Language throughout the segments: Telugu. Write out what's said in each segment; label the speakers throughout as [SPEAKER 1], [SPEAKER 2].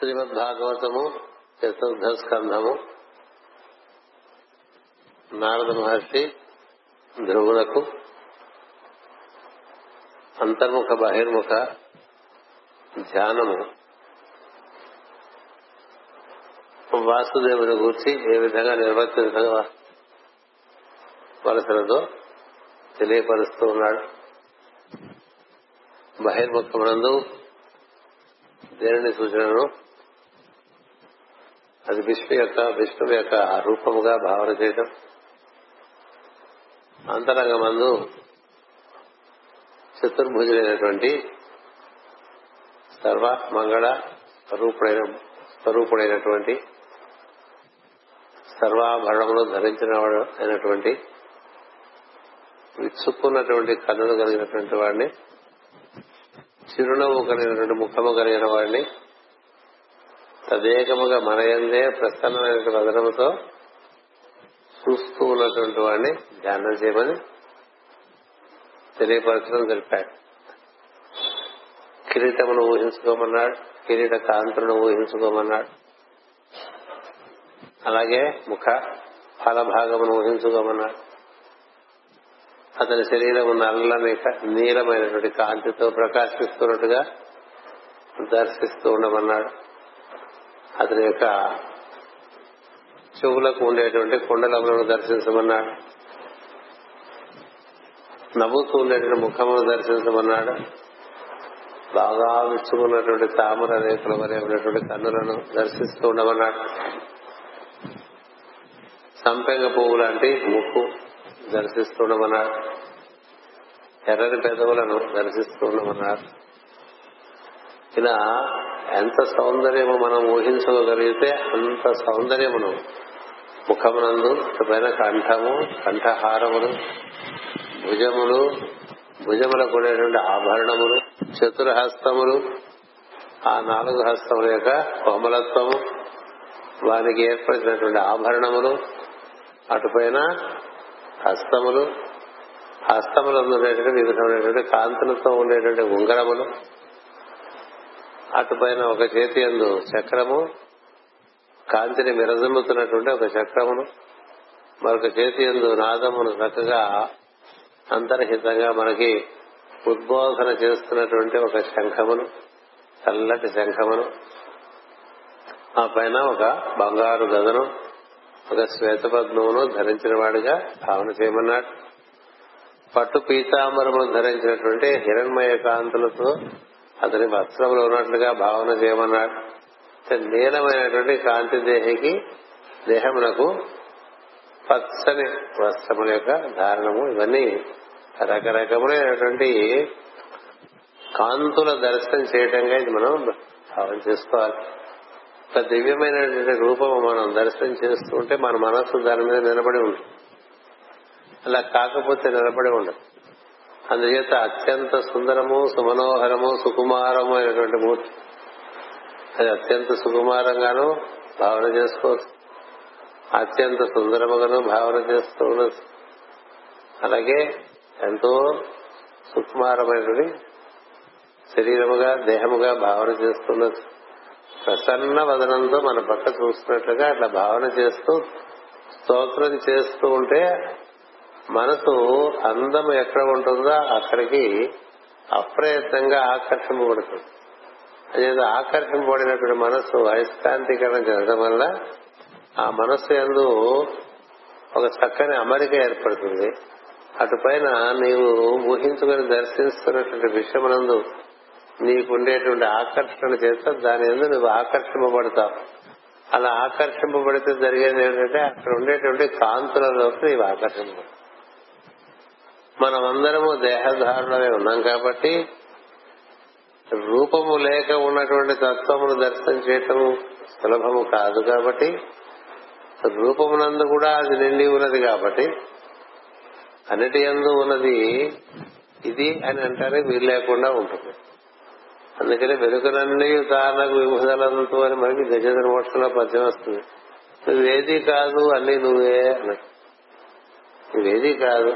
[SPEAKER 1] శ్రీమద్ భాగవతము చతుర్థ స్కంధము నారద మహర్షి ధ్రువులకు అంతర్ముఖ బహిర్ముఖ ధ్యానము. వాసుదేవుని గూర్చి ఏ విధంగా నిర్వర్తించవలసినదో తెలియపరుస్తూ ఉన్నాడు. బహిర్ముఖమునందు దేనిని సూచనను అది విష్ణు యొక్క విష్ణువు యొక్క రూపముగా భావన చేయటం. అంతరంగమందు చతుర్భుజులైనటువంటి సర్వ మంగళ స్వరూపుడైన స్వరూపుడైనటువంటి సర్వాభరణములు ధరించిన వాడు అయినటువంటి విచ్చుకున్నటువంటి కన్నులు కలిగినటువంటి వాడిని చిరునవ్వు కలిగినటువంటి ముఖము కలిగిన వాడిని తదేకముగా మనయందే ప్రసన్నమైన వదనముతో చూస్తూ ఉన్నటువంటి వాడిని ధ్యానం చేయమని తెలియపరచడం తెలిపాడు కిరీటమును ఊహించుకోమన్నాడు కిరీట కాంతులను ఊహించుకోమన్నాడు. అలాగే ముఖ ఫలభాగమును ఊహించుకోమన్నాడు. అతని శరీరము నల్లని నీలమైనటువంటి కాంతితో ప్రకాశిస్తున్నట్టుగా దర్శిస్తూ ఉండమన్నాడు. అతని యొక్క చెవులకు ఉండేటువంటి కుండలములను దర్శించమన్నాడు. నవ్వుతూ ఉండేటువంటి ముఖమును దర్శించమన్నాడు. బాగా విచ్చుకున్నటువంటి తామర రేకుల వరే ఉన్నటువంటి కన్నులను దర్శిస్తూ ఉండమన్నాడు. సంపెంగ పువ్వు లాంటి ముక్కు దర్శిస్తూ ఉండమన్నాడు. ఎర్రని పెదవులను దర్శిస్తూ ఉండమన్నాడు. ఇలా ఎంత సౌందర్యము మనం ఊహించుకోగలిగితే అంత సౌందర్యమును ముఖమునందు పైన కంఠము కంఠహారములు భుజములు భుజముల కూడేటువంటి ఆభరణములు చతుర్హస్తములు ఆ నాలుగు హస్తముల యొక్క కోమలత్వము వారికి ఏర్పడినటువంటి ఆభరణములు అటుపైన హస్తములు హస్తములందు ఉండేటువంటి వివిధమైనటువంటి కాంతులతో ఉండేటువంటి ఉంగరములు అటుపైన ఒక చేతి ఎందు చక్రము కాంతిని మిరజమ్ముతున్నటువంటి ఒక చక్రమును మరొక చేతి ఎందు నాదమును చక్కగా అంతర్హితంగా మనకి ఉద్బోధన చేస్తున్నటువంటి ఒక శంఖమును చల్లటి శంఖమును ఆ పైన ఒక బంగారు గదను ఒక శ్వేతపద్మమును ధరించిన వాడిగా భావన చేయమన్నాడు. పట్టు పీతాంబరమును ధరించినటువంటి హిరణ్మయ కాంతులతో అతని వస్త్రంలో ఉన్నట్లుగా భావన చేయమన్నాడు. నీలమైనటువంటి కాంతి దేహికి దేహమునకు పచ్చని వస్త్రముల యొక్క ధారణము ఇవన్నీ రకరకములైనటువంటి కాంతుల దర్శనం చేయటంగా ఇది మనం భావన చేసుకోవాలి. ఒక దివ్యమైనటువంటి రూపము మనం దర్శనం చేస్తుంటే మన మనస్సు దాని మీద నిలబడి ఉంటుంది అలా కాకపోతే నిలబడి ఉండదు. అందుచేత అత్యంత సుందరము సుమనోహరము సుకుమారము అయినటువంటి మూర్తి. అది అత్యంత సుకుమారంగాను భావన చేసుకోవచ్చు. అత్యంత సుందరముగాను భావన చేస్తూ ఉండొచ్చు. అలాగే ఎంతో సుకుమారమైనటువంటి శరీరముగా దేహముగా భావన చేస్తుండొచ్చు ప్రసన్న వదనంతో మన పక్క చూస్తున్నట్లుగా అట్లా భావన చేస్తూ స్తోత్రం చేస్తూ ఉంటే మనసు అందం ఎక్కడ ఉంటుందో అక్కడికి అప్రయత్నంగా ఆకర్షింపబడుతుంది. అదేదో ఆకర్షింపబడినటువంటి మనస్సు అయస్కాంతీకరణ చెందడం వల్ల ఆ మనస్సు ఎందు ఒక చక్కని అమరిక ఏర్పడుతుంది. అటుపైన నీవు ఊహించుకుని దర్శిస్తున్నటువంటి విషయమునందు నీకుండేటువంటి ఆకర్షణ చేస్తా దాని ఎందు నువ్వు ఆకర్షింపబడతావు. అలా ఆకర్షింపబడితే జరిగేది ఏంటంటే అక్కడ ఉండేటువంటి కాంతులలోకి నీవు ఆకర్షింపబడతావు. మనం అందరము దేహధారులమే ఉన్నాం కాబట్టి రూపము లేక ఉన్నటువంటి తత్వమును దర్శనం చేయటం సులభము కాదు కాబట్టి రూపమునందు కూడా అది నిండి ఉన్నది కాబట్టి అన్నిటి ఎందు ఉన్నది ఇది అని అంటారే వీలు లేకుండా ఉంటుంది. అందుకనే వెనుకనన్నీ కారణకు విభుదలంతో అని మనకి గజేంద్ర మోక్షంలో పద్యం వస్తుంది. నువ్వేది కాదు అన్ని నువ్వే అన్నట్టు నువ్వేది కాదు.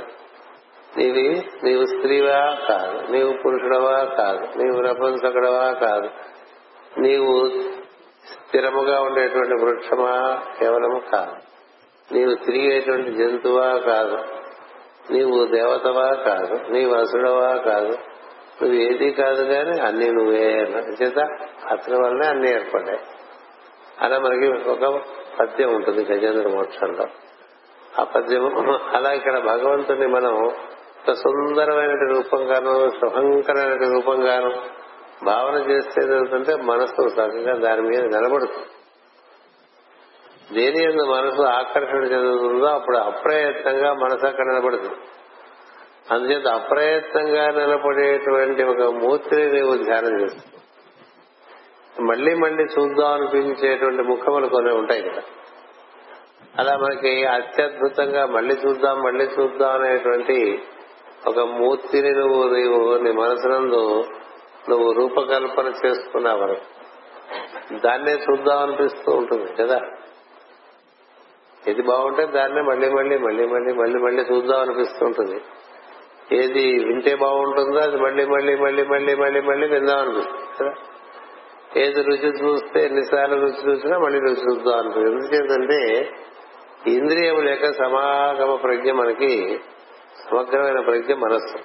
[SPEAKER 1] నీవి నీవు స్త్రీవా కాదు నీవు పురుషుడవా కాదు నీవు నపుంసకుడవా కాదు. నీవు స్థిరముగా ఉండేటువంటి వృక్షమా కేవలము కాదు. నీవు తిరిగేటువంటి జంతువా కాదు. నీవు దేవతవా కాదు నీవు అసుడవా కాదు. నువ్వు ఏది కాదు కానీ అన్ని నువ్వే చేత అతని వల్లనే అన్ని ఏర్పడ్డాయి. అలా మనకి ఒక పద్యం ఉంటుంది గజేంద్ర మోక్షంలో. ఆ పద్యము అలా ఇక్కడ భగవంతుని మనం సుందరమైన రూపంగాను శుభంకరమైన రూపంగాను భావన చేస్తే ఏదవుతుంటే మనసు చక్కగా దాని మీద నిలబడుతుంది. దేని ఎందు మనసు ఆకర్షణ చెందుతుందో అప్పుడు అప్రయత్నంగా మనసు అక్కడ నిలబడుతుంది. అందుచేత అప్రయత్నంగా నిలబడేటువంటి ఒక మూర్తిని నీవు ధ్యానం చేస్తుంది మళ్ళీ మళ్ళీ చూద్దాం అనిపించేటువంటి ముఖములు కొన్ని ఉంటాయి కదా. అలా మనకి అత్యద్భుతంగా మళ్ళీ చూద్దాం మళ్ళీ చూద్దాం అనేటువంటి ఒక మూర్తిని నువ్వు నీవు నీ మనసునందు నువ్వు రూపకల్పన చేసుకున్నావు దాన్నే చూద్దాం అనిపిస్తూ ఉంటుంది కదా? ఏది బాగుంటే దాన్నే మళ్ళీ మళ్ళీ మళ్ళీ మళ్ళీ మళ్ళీ మళ్ళీ చూద్దాం అనిపిస్తూ ఉంటుంది. ఏది వింటే బాగుంటుందో అది మళ్ళీ మళ్ళీ మళ్ళీ మళ్ళీ మళ్ళీ మళ్ళీ విందాం అనిపిస్తుంది కదా? ఏది రుచి చూస్తే ఎన్నిసార్లు రుచి చూసినా మళ్ళీ రుచి చూద్దాం అనిపిస్తుంది. ఎందుచేతంటే ఇంద్రియముల లేక సమాగమ ప్రజ్ఞ మనకి సమగ్రమైన ప్రజ్ఞ మనస్సు.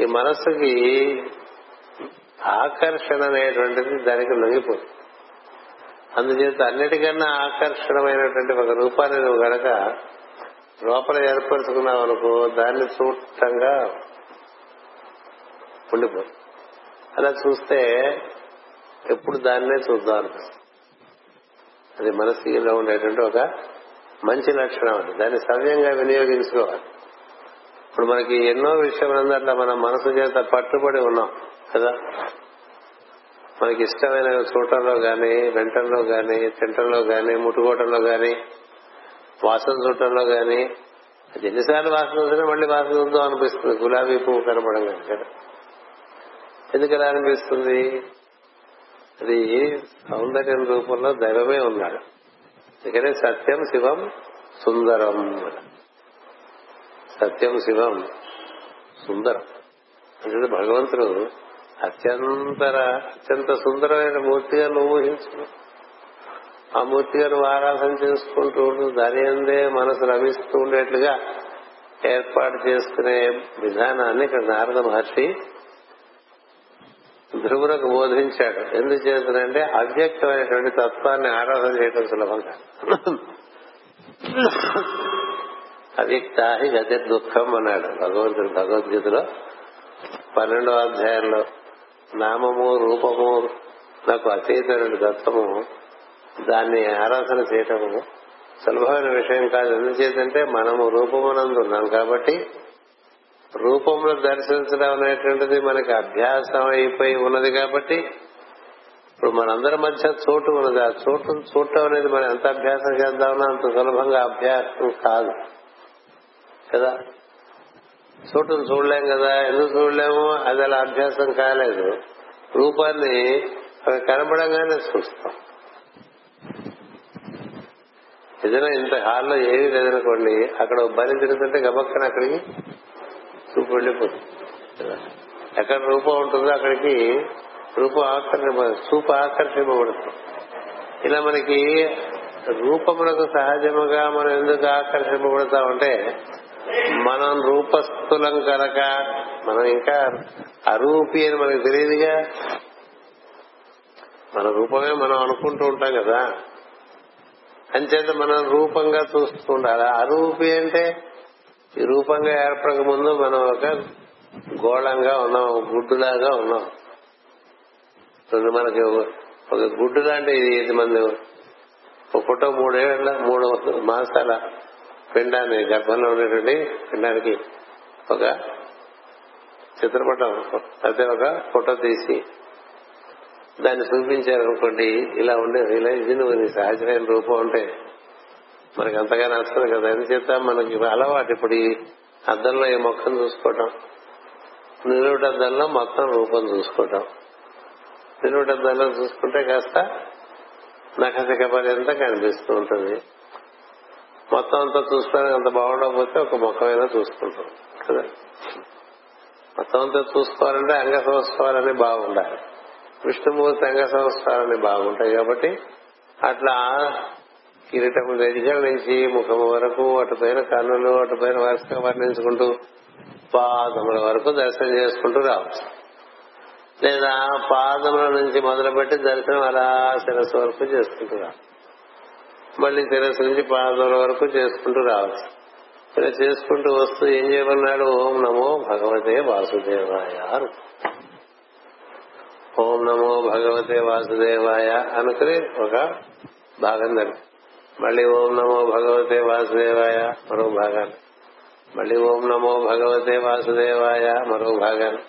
[SPEAKER 1] ఈ మనస్సుకి ఆకర్షణ అనేటువంటిది దానికి లొంగిపోతుంది. అందుచేత అన్నిటికన్నా ఆకర్షణమైనటువంటి ఒక రూపాన్ని నువ్వు గనక లోపల ఏర్పరచుకున్నావు అనుకో దాన్ని చూడటంగా ఉండిపో అలా చూస్తే ఎప్పుడు దాన్నే చూద్దాం అనిపిస్తుంది. అది మనసులో ఉండేటువంటి ఒక మంచి లక్షణం అది. దాన్ని సవ్యంగా వినియోగించుకోవాలి. ఇప్పుడు మనకి ఎన్నో విషయములందట్లా మన మనసు చేత పట్టుబడి ఉన్నాం కదా? మనకి ఇష్టమైన చూడటంలో గాని వెంటంలో గాని తింటంలో గాని ముట్టుకోవటంలో గాని వాసన చూడటంలో గాని అది ఎన్నిసార్లు వాసన చూసినా మళ్ళీ వాసన చూద్దాం అనిపిస్తుంది. గులాబీ పువ్వు కనపడంగా కదా? ఎందుకు ఎలా అనిపిస్తుంది? అది సౌందర్యం రూపంలో దైవమే ఉన్నాడు. అందుకనే సత్యం శివం సుందరం సత్యం శివం. సుందరం. అంటే భగవంతుడు అత్యంతర అత్యంత సుందరమైన మూర్తిగా నువ్వు ఆ మూర్తిగా నువ్వు ఆరాధన చేసుకుంటూ దాని అందే మనసు రమిస్తూ ఉండేట్లుగా ఏర్పాటు చేసుకునే విధానాన్ని ఇక్కడ నారద మహర్షి ధ్రువులకు బోధించాడు. ఎందుకు చేస్తున్నంటే అవ్యక్తమైనటువంటి తత్వాన్ని ఆరాధన చేయడం సులభం కాదు అవ్యక్తాహి గతి దుఃఖం అన్నాడు. భగవంతుడు భగవద్గీతలో పన్నెండో అధ్యాయంలో నామము రూపము నాకు అతీతమైన తత్వము దాన్ని ఆరాధన చేయటము సులభమైన విషయం కాదు. ఎందుచేతంటే మనము రూపమునందు ఉన్నాం కాబట్టి రూపంలో దర్శించడం అనేటువంటిది మనకి అభ్యాసం అయిపోయి ఉన్నది కాబట్టి ఇప్పుడు మనందరి మధ్య చోటు ఉన్నది. ఆ చోటును చూడటం అనేది మనం ఎంత అభ్యాసం చేద్దామన్నా అంత సులభంగా అభ్యాసం కాదు. కదా? చోటును చూడలేం కదా? ఎందుకు చూడలేము? అది అలా అభ్యాసం కాలేదు. రూపాన్ని అవి కనబడంగానే చూస్తాం. ఏదైనా ఇంత హాల్లో ఏమీ లేదనుకోండి అక్కడ బలి తిరుగుతుంటే గబక్కన అక్కడికి చూపు వెళ్ళిపోతుంది. ఎక్కడ రూపం ఉంటుందో అక్కడికి రూపం ఆకర్షింప చూపు ఆకర్షింపబడుతుంది. ఇలా మనకి రూపములకు సహజముగా మనం ఎందుకు ఆకర్షింపబడతా ఉంటే మనం రూపస్థులం కనుక మనం ఇంకా అరూపి అని మనకు తెలియదుగా. మన రూపమే మనం అనుకుంటూ ఉంటాం కదా. అంచేత మనం రూపంగా చూస్తూ ఉండాలి. అరూపి అంటే ఈ రూపంగా ఏర్పడక ముందు మనం ఒక గోళంగా ఉన్నాం గుడ్డులాగా ఉన్నాం. మనకి ఒక గుడ్డు లాంటి ఇది మంది ఒక ఫోటో మూడేళ్ళ మూడు మాసాల పిండాన్ని గర్భంలో ఉండేటువంటి పిండానికి ఒక చిత్రపటం అయితే ఒక ఫోటో తీసి దాన్ని చూపించారనుకోండి ఇలా ఉండే ఇలా ఇది నువ్వు నీ సహజమైన రూపం ఉంటే మనకి అంతగా నచ్చదు కదా. ఎందుచేత మనకి అలవాటు ఇప్పుడు ఈ అద్దంలో ఈ మొక్కను చూసుకోవటం నిలువుట అద్దంలో మొత్తం రూపం చూసుకోవటం. నిలువుట అద్దంలో చూసుకుంటే కాస్త నఖశిఖ పర్యంతం కనిపిస్తూ ఉంటుంది. మొత్తం అంతా చూస్తాను అంత బాగుండకపోతే ఒక ముఖమైనా చూసుకుంటాం. కదా? మొత్తం అంతా చూసుకోవాలంటే అంగ సంస్కారాన్ని బాగుండాలి. విష్ణుమూర్తి అంగ సంస్కారాన్ని బాగుంటాయి కాబట్టి అట్లా కిరీటము దగ్గర నుంచి ముఖం వరకు అటుపైన కన్నులు అటుపైన వరుసగా వర్ణించుకుంటూ పాదముల వరకు దర్శనం చేసుకుంటూ రావచ్చు. లేదా పాదముల నుంచి మొదలుపెట్టి దర్శనం అలా శిరస్సు వరకు చేసుకుంటూ రావచ్చు. మళ్ళీ శిరస్సు నుంచి పాదముల వరకు చేసుకుంటూ రావచ్చు ఇలా చేసుకుంటూ వస్తూ ఏం చేయమన్నాడు? ఓం నమో భగవతే వాసుదేవాయ ఓం నమో భగవతే వాసుదేవాయ అనుకుని ఒక భాగం జరిగింది మళ్ళీ ఓం నమో భగవతే వాసుదేవాయ మరో భాగాన్ని. మళ్ళీ ఓం నమో భగవతే వాసుదేవాయ మరో భాగాన్ని.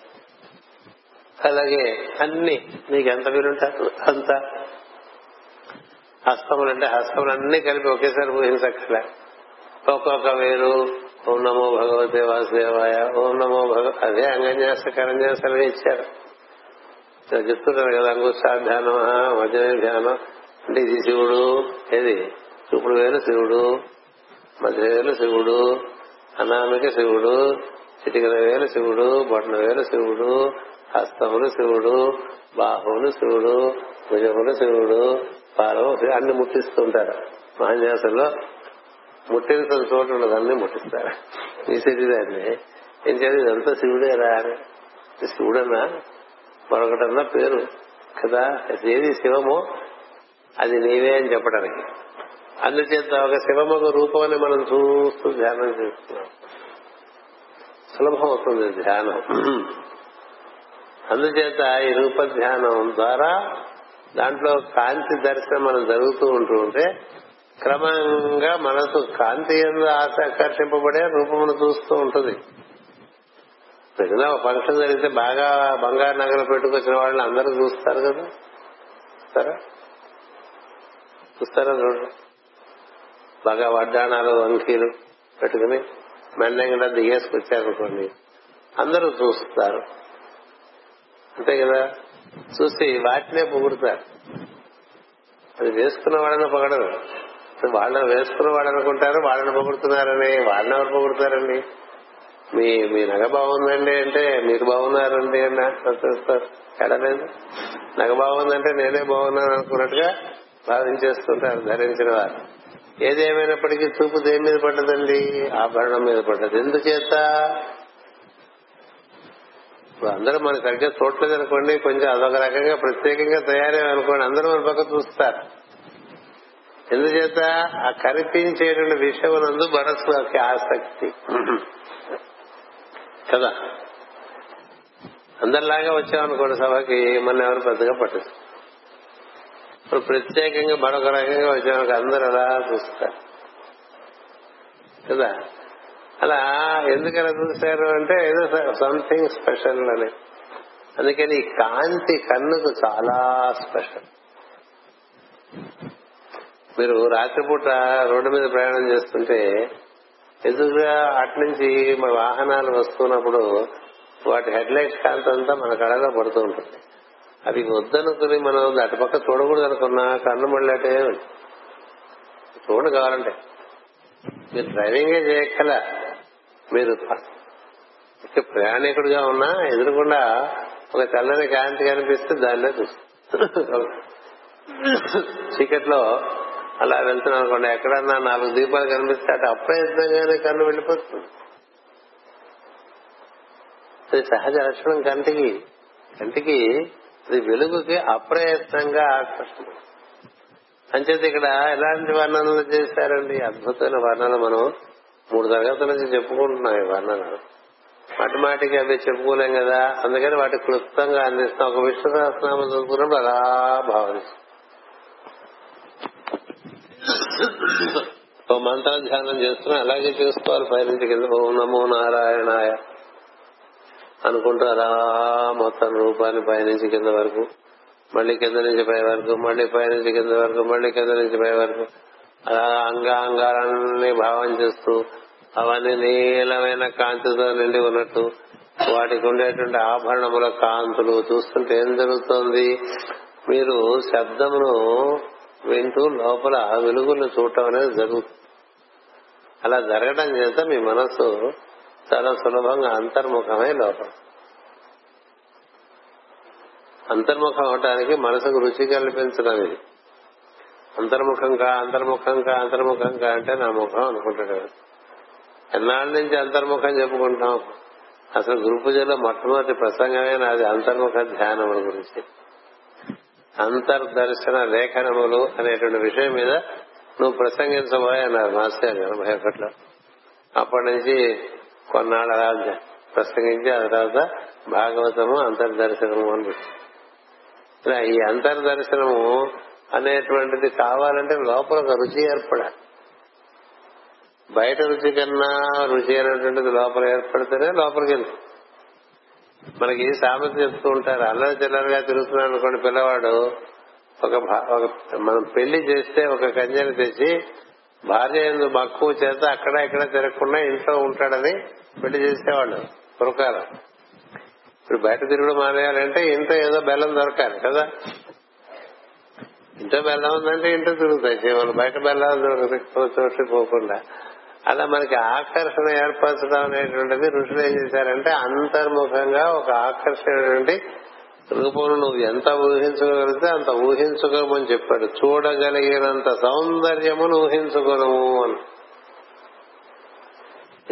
[SPEAKER 1] అలాగే అన్ని నీకు ఎంత వీలుంటారు అంత హస్తములు అంటే హస్తములన్నీ అన్ని కలిపి ఒకేసారి ఊహించక్కల ఒక్కొక్క వేరు ఓం నమో భగవతే వాసుదేవాయ ఓం నమో భగవ అదే అంగన్యాస కరంజాసలు ఇచ్చారు. చెప్తున్నారు కదా అంగుష్టాధ్యానం వజన ధ్యానం అంటే ఇది శివుడు ఏది? చూపుడు వేలు శివుడు మధ్య వేలు శివుడు అనామిక శివుడు చిటికల వేలు శివుడు బొట్ల వేలు శివుడు హస్తములు శివుడు బాహువులు శివుడు భుజములు శివుడు వారు శివుడు అన్ని ముట్టిస్తుంటారు. మహాన్యాసంలో ముట్టించిన చోటు ఉండదు అన్ని ముట్టిస్తారు. ఈ శరీరాన్ని ఏం చేయాలి? ఇదంతా శివుడే రా అని. శివుడన్నా మరొకటన్నా పేరు. కదా? ఏది శివమో అది నీవే అని చెప్పడానికి. అందుచేత ఒక శివమొక రూపాన్ని మనం చూస్తూ ధ్యానం చేస్తున్నాం. సులభం అవుతుంది ధ్యానం. అందుచేత ఈ రూప ధ్యానం ద్వారా దాంట్లో కాంతి దర్శనం మనం జరుగుతూ ఉంటూ ఉంటే క్రమంగా మనసు కాంతి ఎందు ఆశ ఆకర్షింపబడే రూపమును చూస్తూ ఉంటుంది. ఏదైనా ఒక ఫంక్షన్ జరిగితే బాగా బంగారు నగలు పెట్టుకొచ్చిన వాళ్ళని అందరూ చూస్తారు కదా. చూస్తారా చూస్తారా చూడండి బాగా వడ్డాణాలు వంకీలు పెట్టుకుని మెండంగా దిగేసుకొచ్చారనుకోండి అందరూ చూస్తారు. అంతే కదా? చూసి వాటినే పొగుడుతారు. అది వేసుకున్న వాళ్ళని పొగడరు. వాళ్ళని వేసుకున్న వాళ్ళు అనుకుంటారు వాళ్ళని పొగుడుతున్నారని. వాళ్ళని ఎవరు పొగుడుతారండి? మీ మీ నగ బాగుందండి అంటే మీరు బాగున్నారండి అని ఎడలేదు నగ బాగుందంటే నేనే బాగున్నాను అనుకున్నట్టుగా భావించేస్తుంటారు ధరించిన వారు. ఏదేమైనప్పటికీ చూపు దేని మీద పడ్డదండి? ఆభరణం మీద పడ్డది. ఎందుచేత? ఇప్పుడు అందరూ మనకి సరిగ్గా చూడలేదు అనుకోండి కొంచెం అదొక రకంగా ప్రత్యేకంగా తయారయ్యనుకోండి అందరూ మన పక్క చూస్తారు. ఎందుచేత ఆ కనిపించేటువంటి విషయమునందు మనసుకి ఆసక్తి. కదా? అందరిలాగా వచ్చామనుకోండి సభకి మన ఎవరు పెద్దగా పట్టిస్తారు ఇప్పుడు ప్రత్యేకంగా మరొక రకంగా వచ్చామనుకో అందరు అలా చూస్తారు. కదా? అలా ఎందుకలా చూశారు అంటే ఏదో సంథింగ్ స్పెషల్ అని. అందుకని ఈ కాంతి కన్నుకు చాలా స్పెషల్ మీరు రాత్రిపూట రోడ్డు మీద ప్రయాణం చేస్తుంటే ఎదురుగా అటు నుంచి మన వాహనాలు వస్తున్నప్పుడు వాటి హెడ్ లైట్ కాంతి అంతా మన కళలో పడుతూ ఉంటుంది. అవి వద్దనుకుని మనం అటుపక్క చూడకూడదు అనుకున్నా కన్ను మళ్ళటే చూడండి కావాలంటే. మీరు డ్రైవింగే చేయక్కల మీరు ప్రయాణికుడుగా ప్రయాణికుడిగా ఉన్నా ఎదురుకుండా ఒక తెల్లని కాంతి కనిపిస్తే దానిలో చూస్తాం చీకట్లో అలా వెళ్తున్నాం అనుకోండి ఎక్కడన్నా నాలుగు దీపాలు కనిపిస్తే అటు అప్రయత్నంగానే కన్ను వెళ్ళిపోతుంది. అది సహజ లక్షణం కంటికి కంటికి అది వెలుగుకి అప్రయత్నంగా ఆకర్షణ. అంచేత ఇక్కడ ఎలాంటి వర్ణనలు చేశారండి? అద్భుతమైన వర్ణనలు మనం మూడు తరగతుల నుంచి చెప్పుకుంటున్నాం ఈ మాటి మాటికి అవి చెప్పుకోలేం కదా? అందుకని వాటి క్లుప్తంగా అందిస్తాం ఒక విష్ణు సహస్రనామం చదువుకున్నప్పుడు అలా భావిస్తాం ఓ మంత్ర ధ్యానం చేస్తున్నా అలాగే చేసుకోవాలి. పైనుంచి కింద ఓం నమో నారాయణాయ అనుకుంటూ అలా మొత్తం రూపాన్ని పైనుంచి కింద వరకు మళ్ళీ కింద నుంచి పై వరకు మళ్ళీ పైనుంచి కింద వరకు మళ్ళీ కింద నుంచి పై వరకు అలా అంగాంగాలన్నీ భావం చేస్తూ అవన్నీ నీలమైన కాంతితో నిండి ఉన్నట్టు వాటికి ఉండేటువంటి ఆభరణముల కాంతులు చూస్తుంటే ఏం జరుగుతోంది? మీరు శబ్దమును వింటూ లోపల వెలుగులను చూడటం అనేది జరుగుతుంది అలా జరగడం చేత మీ మనసు చాలా సులభంగా అంతర్ముఖమై లోపల. అంతర్ముఖం అవటానికి మనసుకు రుచి కల్పించడం ఇది. అంతర్ముఖం కా అంతర్ముఖంగా అంతర్ముఖం కా అంటే నా ముఖం అనుకుంటాడు ఎన్నాళ్ళ నుంచి అంతర్ముఖం చెప్పుకుంటాం? అసలు గురు పూజలో మొట్టమొదటి ప్రసంగమే నాది అంతర్ముఖ ధ్యానముల గురించి. అంతర్దర్శన లేఖనములు అనేటువంటి విషయం మీద నువ్వు ప్రసంగించబోయే అన్నారు మాస్టర్ ఎనభై ఒకటిలో అప్పటి నుంచి కొన్నాళ్ళ అలా ప్రసంగించి ఆ తర్వాత భాగవతము అంతర్దర్శనము అని ఇలా ఈ అంతర్దర్శనము అనేటువంటిది కావాలంటే లోపల ఒక రుచి ఏర్పడాలి. బయట రుచి కన్నా రుచి అనేటువంటిది లోపల ఏర్పడితేనే లోపలికి వెళ్తుంది మనకి సామెత చెప్తూ ఉంటారు అల్లరి చిల్లరగా తిరుగుతున్నాడు అనుకోండి పిల్లవాడు ఒక ఒక మనం పెళ్ళి చేస్తే ఒక కన్యని తెచ్చి భార్య మక్కువ చేత అక్కడ ఇక్కడ తిరగకుండా ఇంట్లో ఉంటాడని పెళ్ళి చేసేవాళ్ళు పురకాలం ఇప్పుడు బయట తిరుగుడు మానేయాలంటే ఇంట్లో ఏదో బెల్లం దొరకాలి కదా. ఇంట్లో బెల్లం ఉందంటే ఇంట్లో తిరుగుతాయి. జీవులు బయట బెల్లం దొరకదు. పోకుండా. అలా మనకి ఆకర్షణ ఏర్పరచడం అనేటువంటిది ఋషులు ఏం చేశారంటే అంతర్ముఖంగా ఒక ఆకర్షణటువంటి రూపంలో నువ్వు ఎంత ఊహించగలిగితే అంత ఊహించుకోమని చెప్పాడు. చూడగలిగినంత సౌందర్యమును ఊహించుకోనము అని.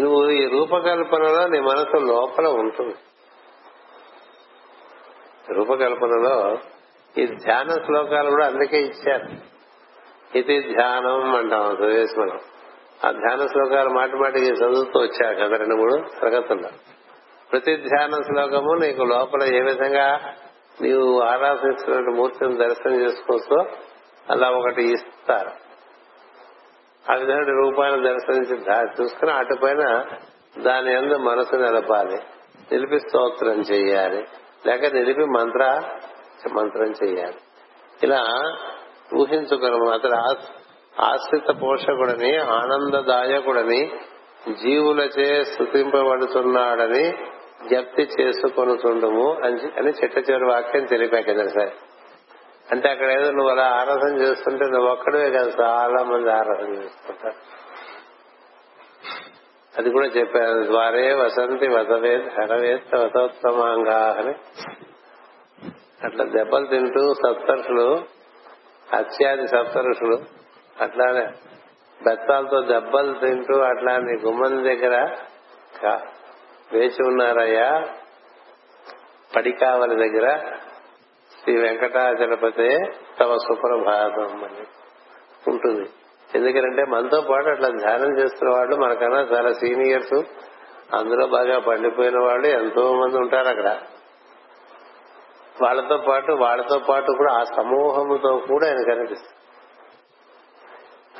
[SPEAKER 1] నువ్వు ఈ రూపకల్పనలో నీ మనసు లోపల ఉంటుంది. రూపకల్పనలో ఈ ధ్యాన శ్లోకాలు కూడా అందుకే ఇచ్చారు. ఇది ధ్యానం అంటాం చదివేసి మనం. ఆ ధ్యాన శ్లోకాలు మాటి మాటికి చదువుతూ వచ్చారు కదా రెండు మూడు తరగతుల్లో. ప్రతి ధ్యాన శ్లోకము నీకు లోపల ఏ విధంగా నీవు ఆరాధిస్తున్న మూర్తిని దర్శనం చేసుకోవచ్చో అలా ఒకటి ఇస్తారు. ఆ విధమైన రూపాన్ని దర్శనించి చూసుకుని అటుపైన దాని ఎందు మనసు నిలపాలి. నిలిపి స్తోత్రం చేయాలి. లేక నిలిపి మంత్ర మంత్రం చేయాలి. ఇలా ఊహించుకున్నాము అతడు ఆశ్రిత పోషకుడని ఆనందదాయకుడని జీవులచే స్థుతింపబడుతున్నాడని జప్తి చేసుకొనుతుండము అని చిట్ట చివరి వాక్యం తెలిపా కదా సార్. అంటే అక్కడ ఏదో నువ్వు అలా ఆరాధన చేస్తుంటే నువ్వు ఒక్కడే కాదు చాలా మంది ఆరాధన చేస్తుంటారు. అది కూడా చెప్పారు. ద్వారే వసంతి వసవేద్ హరవేత్త వసోత్తమాంగా అని అట్లా దెబ్బలు తింటూ సప్తర్షులు అత్యాది సప్తరుషులు అట్లానే బెత్తాలతో దెబ్బలు తింటూ అట్లా నీ గుమ్మం దగ్గర వేచి ఉన్నారయ్యా. పడికావల దగ్గర శ్రీ వెంకటాచలపతే తమ సుప్రభాతం అని ఉంటుంది. ఎందుకంటే మనతో పాటు అట్లా ధ్యానం చేస్తున్న వాళ్ళు మనకన్నా చాలా సీనియర్స్. అందులో బాగా పండిపోయిన వాళ్ళు ఎంతో మంది ఉంటారు అక్కడ. వాళ్ళతో పాటు వాళ్ళతో పాటు కూడా ఆ సమూహముతో కూడా ఆయన కనిపిస్తుంది.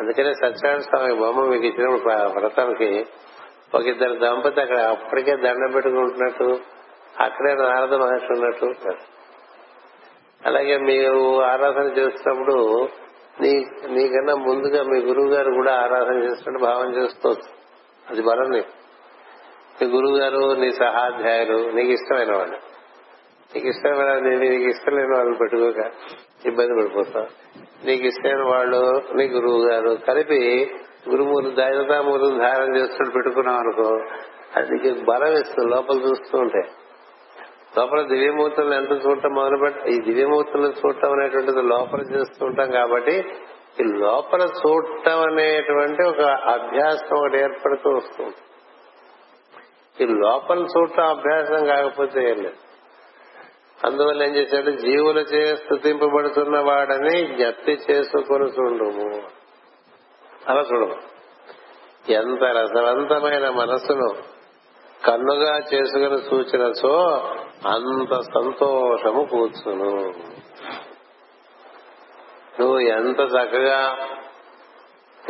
[SPEAKER 1] అందుకనే సత్యనారాయణ స్వామి బొమ్మ మీకు ఇచ్చినప్పుడు వ్రతానికి ఒక ఇద్దరు దంపతి అక్కడ అప్పటికే దండం పెట్టుకుంటున్నట్టు అక్కడే నారద మహర్షి ఉన్నట్టు అలాగే మీరు ఆరాధన చేస్తున్నప్పుడు నీ నీకన్నా ముందుగా మీ గురువు గారు కూడా ఆరాధన చేస్తున్నట్టు భావన చేసుకోవచ్చు అది బలం నీకు మీ గురువు గారు నీ సహాధ్యాయులు నీకు ఇష్టమైన వాళ్ళు. నీకు ఇష్టమైన నీకు ఇష్టం లేని వాళ్ళని పెట్టుకోక ఇబ్బంది పడిపోతాం నీకు ఇష్టమైన వాళ్ళు నీ గురువు గారు కలిపి గురుమూలు దైవతామూలు ధారణ చేస్తూ పెట్టుకున్నాం అనుకో అది నీకు బలం ఇస్తుంది లోపల చూస్తూ ఉంటే. లోపల దివ్యమూర్తులను ఎంత చూడటం మొదలు పెట్టి ఈ దివ్యమూర్తులను చూడటం అనేటువంటిది లోపల చేస్తూ ఉంటాం కాబట్టి ఈ లోపల చూడటం అనేటువంటి ఒక అభ్యాసం ఒకటి ఏర్పడుతూ వస్తుంది. ఈ లోపల చూడటం అభ్యాసం కాకపోతే ఏం లేదు. అందువల్ల ఏం చేశాడు? జీవులచే స్థుతింపబడుతున్న వాడని జ్ఞప్తి చేసుకొని చూడము అలా చూడము. ఎంత రసవంతమైన మనస్సును కన్నుగా చేసుకుని సూచనచో అంత సంతోషము కూర్చును. నువ్వు ఎంత చక్కగా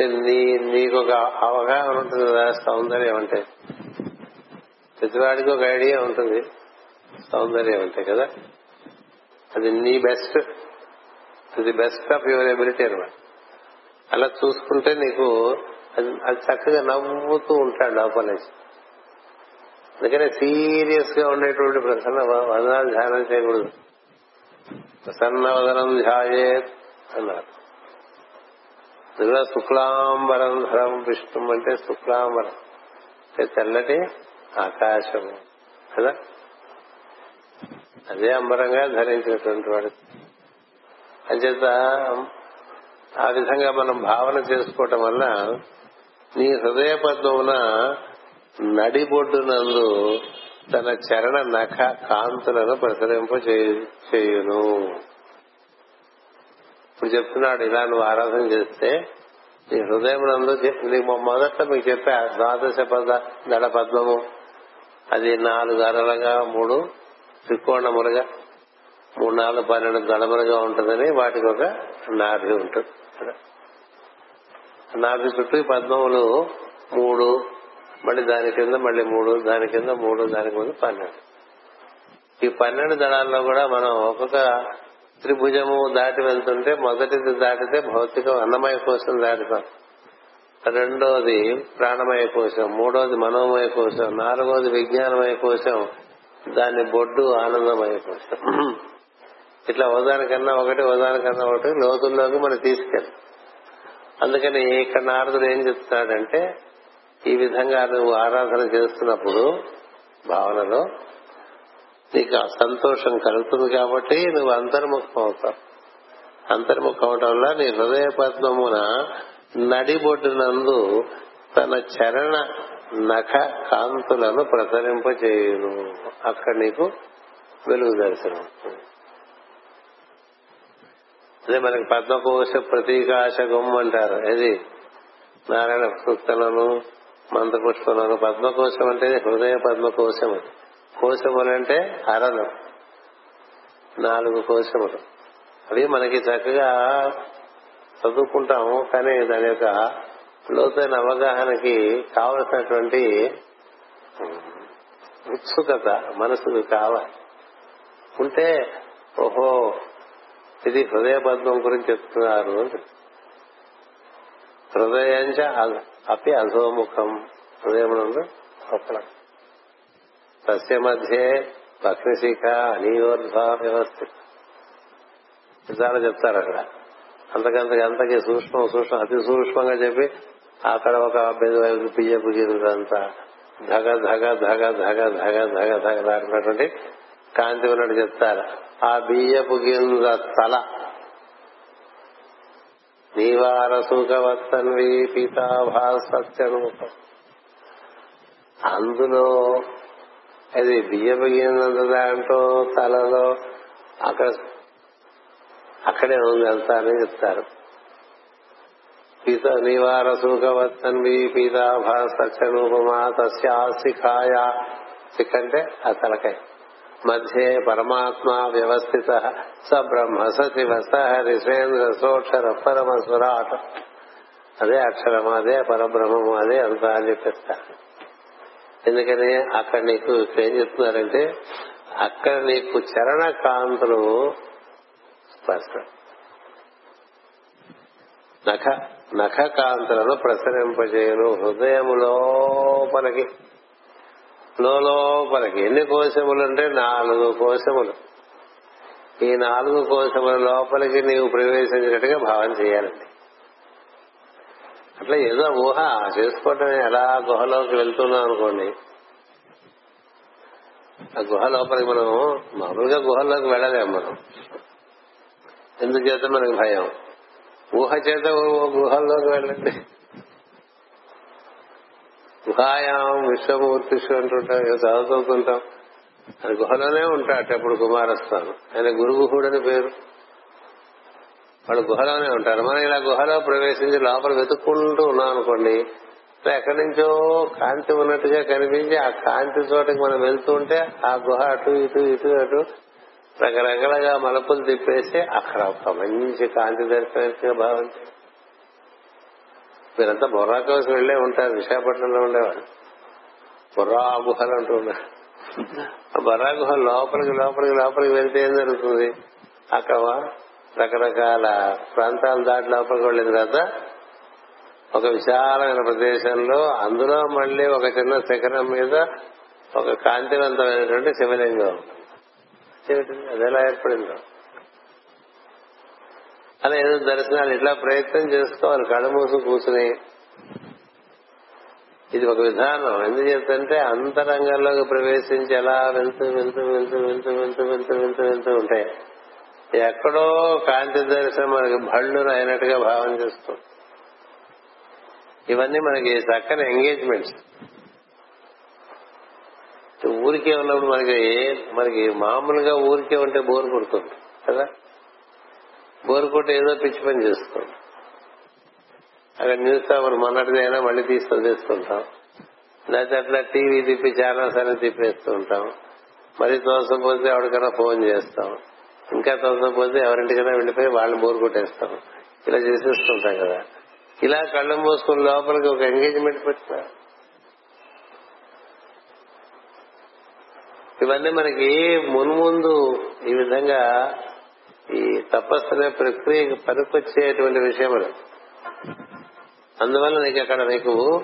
[SPEAKER 1] నీ నీకు ఒక అవగాహన ఉంటుంది కదా సౌందర్యం అంటే. ప్రతివాడికి ఒక ఐడియా ఉంటుంది. సౌందర్యం అంతే కదా? అది నీ బెస్ట్ అది బెస్ట్ ఆఫ్ యువర్ ఎబిలిటీ అనమాట అలా చూసుకుంటే నీకు అది చక్కగా నవ్వుతూ ఉంటాడు లోపల అందుకనే సీరియస్గా ఉండేటువంటి ప్రసన్న వదనాలు ధ్యానం చేయకూడదు. ప్రసన్న వదనం ధ్యాయే అన్నారు. ఇందులో శుక్లాంబరం ధరం విష్ణు అంటే శుక్లాంబరం. అంటే తెల్లటి ఆకాశం కదా? అదే అంబరంగా ధరించినటువంటి వాడు. అంచేత ఆ విధంగా మనం భావన చేసుకోవటం వల్ల నీ హృదయ పద్మమున నడిబొడ్డునందు తన చరణ నఖ కాంతులను ప్రసరింప చేయును. ఇప్పుడు చెప్తున్నాడు ఇలా నువ్వు ఆరాధన చేస్తే నీ హృదయం నందు నీకు మొదట్లో మీకు చెప్పే ద్వాదశ పద నడ పద్మము. అది నాలుగు అరలుగా మూడు త్రికోణములుగా మూడు నాలుగు పన్నెండు దళములుగా ఉంటుందని వాటికి ఒక నాభి ఉంటుంది. నాభి చుట్టూ పద్మములు మూడు మళ్ళీ దాని కింద మళ్ళీ మూడు దాని కింద మూడు దాని కింద పన్నెండు. ఈ పన్నెండు దళాల్లో కూడా మనం ఒక్కొక్క త్రిభుజము దాటి వెళ్తుంటే మొదటిది దాటితే భౌతిక అన్నమయ కోసం దాటుతాం రెండోది ప్రాణమయ కోశం మూడోది మనోమయ కోశం నాలుగోది విజ్ఞానమయ కోశం దాన్ని బొడ్డు ఆనందం అయిపోతాం ఇట్లా ఉదానికన్నా ఒకటి ఉదానికన్నా ఒకటి లోతుల్లోకి మనం తీసుకెళ్ళి. అందుకని ఇక్కడ నారదుడు ఏం చెప్తున్నాడంటే ఈ విధంగా నువ్వు ఆరాధన చేస్తున్నప్పుడు భావనలో నీకు సంతోషం కలుగుతుంది కాబట్టి నువ్వు అంతర్ముఖం అవుతావు. అంతర్ముఖం అవటం వల్ల నీ హృదయ పద్మమున నడిబొడ్డునందు తన చరణ నఖ కాంతులను ప్రసరింపచేయును. అక్కడ నీకు వెలుగు దర్శనం. అదే మనకి పద్మకోశ ప్రతీకాశ గొమ్మ అంటారు. ఇది నారాయణ సూక్తలను మంత్రపుష్పలను. పద్మకోశం అంటే హృదయ పద్మకోశం కోశములు అంటే అరలు నాలుగు కోశములు. అవి మనకి చక్కగా చదువుకుంటాము కానీ దాని యొక్క లోతైన అవగాహనకి కావలసినటువంటి ఉత్సుకత మనసుకు కావాలి. ఉంటే ఓహో ఇది హృదయ పద్మం గురించి చెప్తున్నారు హృదయంచ అపి అధోముఖం. హృదయమునందు ఒక్కడం తస్య మధ్యే భక్తిశిఖ అనియోర్ధ వ్యవస్థ చాలా చెప్తారు అక్కడ. అంతకంతకి అంతకి సూక్ష్మం సూక్ష్మం అతి సూక్ష్మంగా చెప్పి అక్కడ ఒక బియ్యపు గిరుదంతా ధగ ధగ ధగ ధగ ధగ ధగ ధగ దాటినటువంటి కాంతి ఉన్నట్టు చెప్తారు. ఆ బియ్యపు గింజ తల. నీవార సుఖవత్తన్వి పీతాభాసత్యనుముఖం అందులో అది బియ్యపు గింజ దాంట్లో తలలో అక్కడ అక్కడే ఉంది అంతా అని చెప్తారు. పీత నివార సుఖవత్తన్వి పీతాభాసత్యనుపమా తస్యా శిఖాయ శిఖ అంటే ఆ తలకాయ. మధ్యే పరమాత్మ వ్యవస్థిత. స బ్రహ్మ స శివ సోక్షర పరమ సురాట అదే అక్షరం అదే పరబ్రహ్మము అదే అంత అని చెప్పేస్తారు. ఎందుకని? అక్కడ నీకు ఏం చెప్తున్నారంటే అక్కడ నీకు చరణ కాంతులు స్పష్టం. నఖ. నఖ కాంతులను ప్రసరింపజేయును. హృదయము లోపలికి లోపలికి. ఎన్ని కోశములు అంటే నాలుగు కోశములు. ఈ నాలుగు కోశముల లోపలికి నీవు ప్రవేశించినట్టుగా భావన చేయాలండి. అట్లా ఏదో ఊహ చేసుకోవటం ఎలా గుహలోకి వెళ్తున్నాం అనుకోండి ఆ గుహ లోపలికి మనం మామూలుగా గుహల్లోకి వెళ్ళలేము మనం. ఎందుచేత మనకి భయం? ఊహ చేత గుహల్లోకి వెళ్ళండి. గుహాయాం విశ్వమూర్తిషు అంటుంటాం ఏదో చదువుతుంటాం. అది గుహలోనే ఉంటాడు అప్పుడు కుమారస్వామి ఆయన గురుగుహుడని పేరు. వాళ్ళు గుహలోనే ఉంటారు. మనం ఇలా గుహలో ప్రవేశించి లోపల వెతుక్కుంటూ ఉన్నాం అనుకోండి ఎక్కడి నుంచో కాంతి ఉన్నట్టుగా కనిపించి ఆ కాంతి చోటకి మనం వెళ్తూ ఉంటే ఆ గుహ అటు ఇటు ఇటు అటు రకరకాలుగా మలుపులు తిప్పేసి అక్కడ ఒక మంచి కాంతి దర్శనంగా భావించి మీరంతా బొర్రా కోసం వెళ్ళే ఉంటారు విశాఖపట్నంలో ఉండేవాళ్ళు. బొర్రా గుహలు అంటూ ఉన్నారు. ఆ బొర్రా గుహ లోపలికి లోపలికి లోపలికి వెళ్తే ఏం జరుగుతుంది? అక్కడ రకరకాల ప్రాంతాలు దాటి లోపలికి వెళ్ళిన తర్వాత ఒక విశాలమైన ప్రదేశంలో అందులో మళ్ళీ ఒక చిన్న శిఖరం మీద ఒక కాంతివంతమైనటువంటి శివలింగం అది ఎలా ఏర్పడిందో. అలా ఏదో దర్శనాలు ఇట్లా ప్రయత్నం చేసుకోవాలి కళ్ళు మూసు కూర్చుని. ఇది ఒక విధానం. ఎందుకు చెప్తుంటే అంతరంగంలోకి ప్రవేశించి ఎలా వెళ్తూ వెళ్తూ వెళ్తూ వెళ్తూ వెళ్తూ వెళ్తూ వెళ్తూ వెళ్తూ ఉంటాయి ఎక్కడో కాంతి దర్శనం మనకి భళ్ళు అయినట్టుగా భావం చేస్తుంది. ఇవన్నీ మనకి చక్కని ఎంగేజ్మెంట్స్ ఊరికే ఉన్నప్పుడు మనకి మనకి మామూలుగా ఊరికే ఉంటే బోర్ కొడుతుంది కదా? బోర్ కొట్టి ఏదో పిచ్చి పని చేస్తుంది. అక్కడ న్యూస్ పేపర్ మొన్నటిదైనా మళ్ళీ తీసి వదిలేస్తుంటాం లేకపోతే అట్లా టీవీ తిప్పి ఛానల్స్ అని తిప్పేస్తూ ఉంటాం. మరి తోసపోతే ఎవరికైనా ఫోన్ చేస్తాం. ఇంకా తోసపోతే ఎవరింటికైనా వెళ్ళిపోయి వాళ్ళని బోర్ కొట్టేస్తాం. ఇలా చేసేస్తుంటాం కదా? ఇలా కళ్ళు మూసుకుని లోపలికి ఒక ఎంగేజ్మెంట్ పెట్టినా ఇవన్నీ మనకి మున్ముందు ఈ విధంగా ఈ తపస్సు అనే ప్రక్రియకి పనికొచ్చేటువంటి విషయములు అందువల్ల నీకు అక్కడ నీకు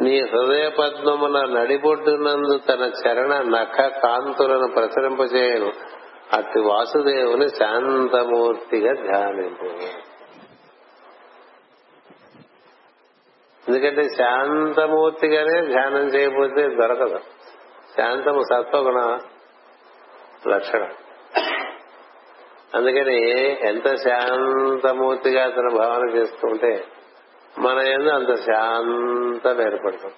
[SPEAKER 1] నీ హృదయ పద్మమున నడిబొడ్డునందు తన చరణ నఖ కాంతులను ప్రసరింపజేయను అతి వాసుదేవుని శాంతమూర్తిగా ధ్యానింపు. ఎందుకంటే శాంతమూర్తిగానే ధ్యానం చేయకపోతే దొరకదు. శాంతము సత్వగుణ లక్షణం. అందుకని ఎంత శాంతమూర్తిగా తన భావన చేస్తూ ఉంటే మన ఎందు అంత శాంతం ఏర్పడుతుంది.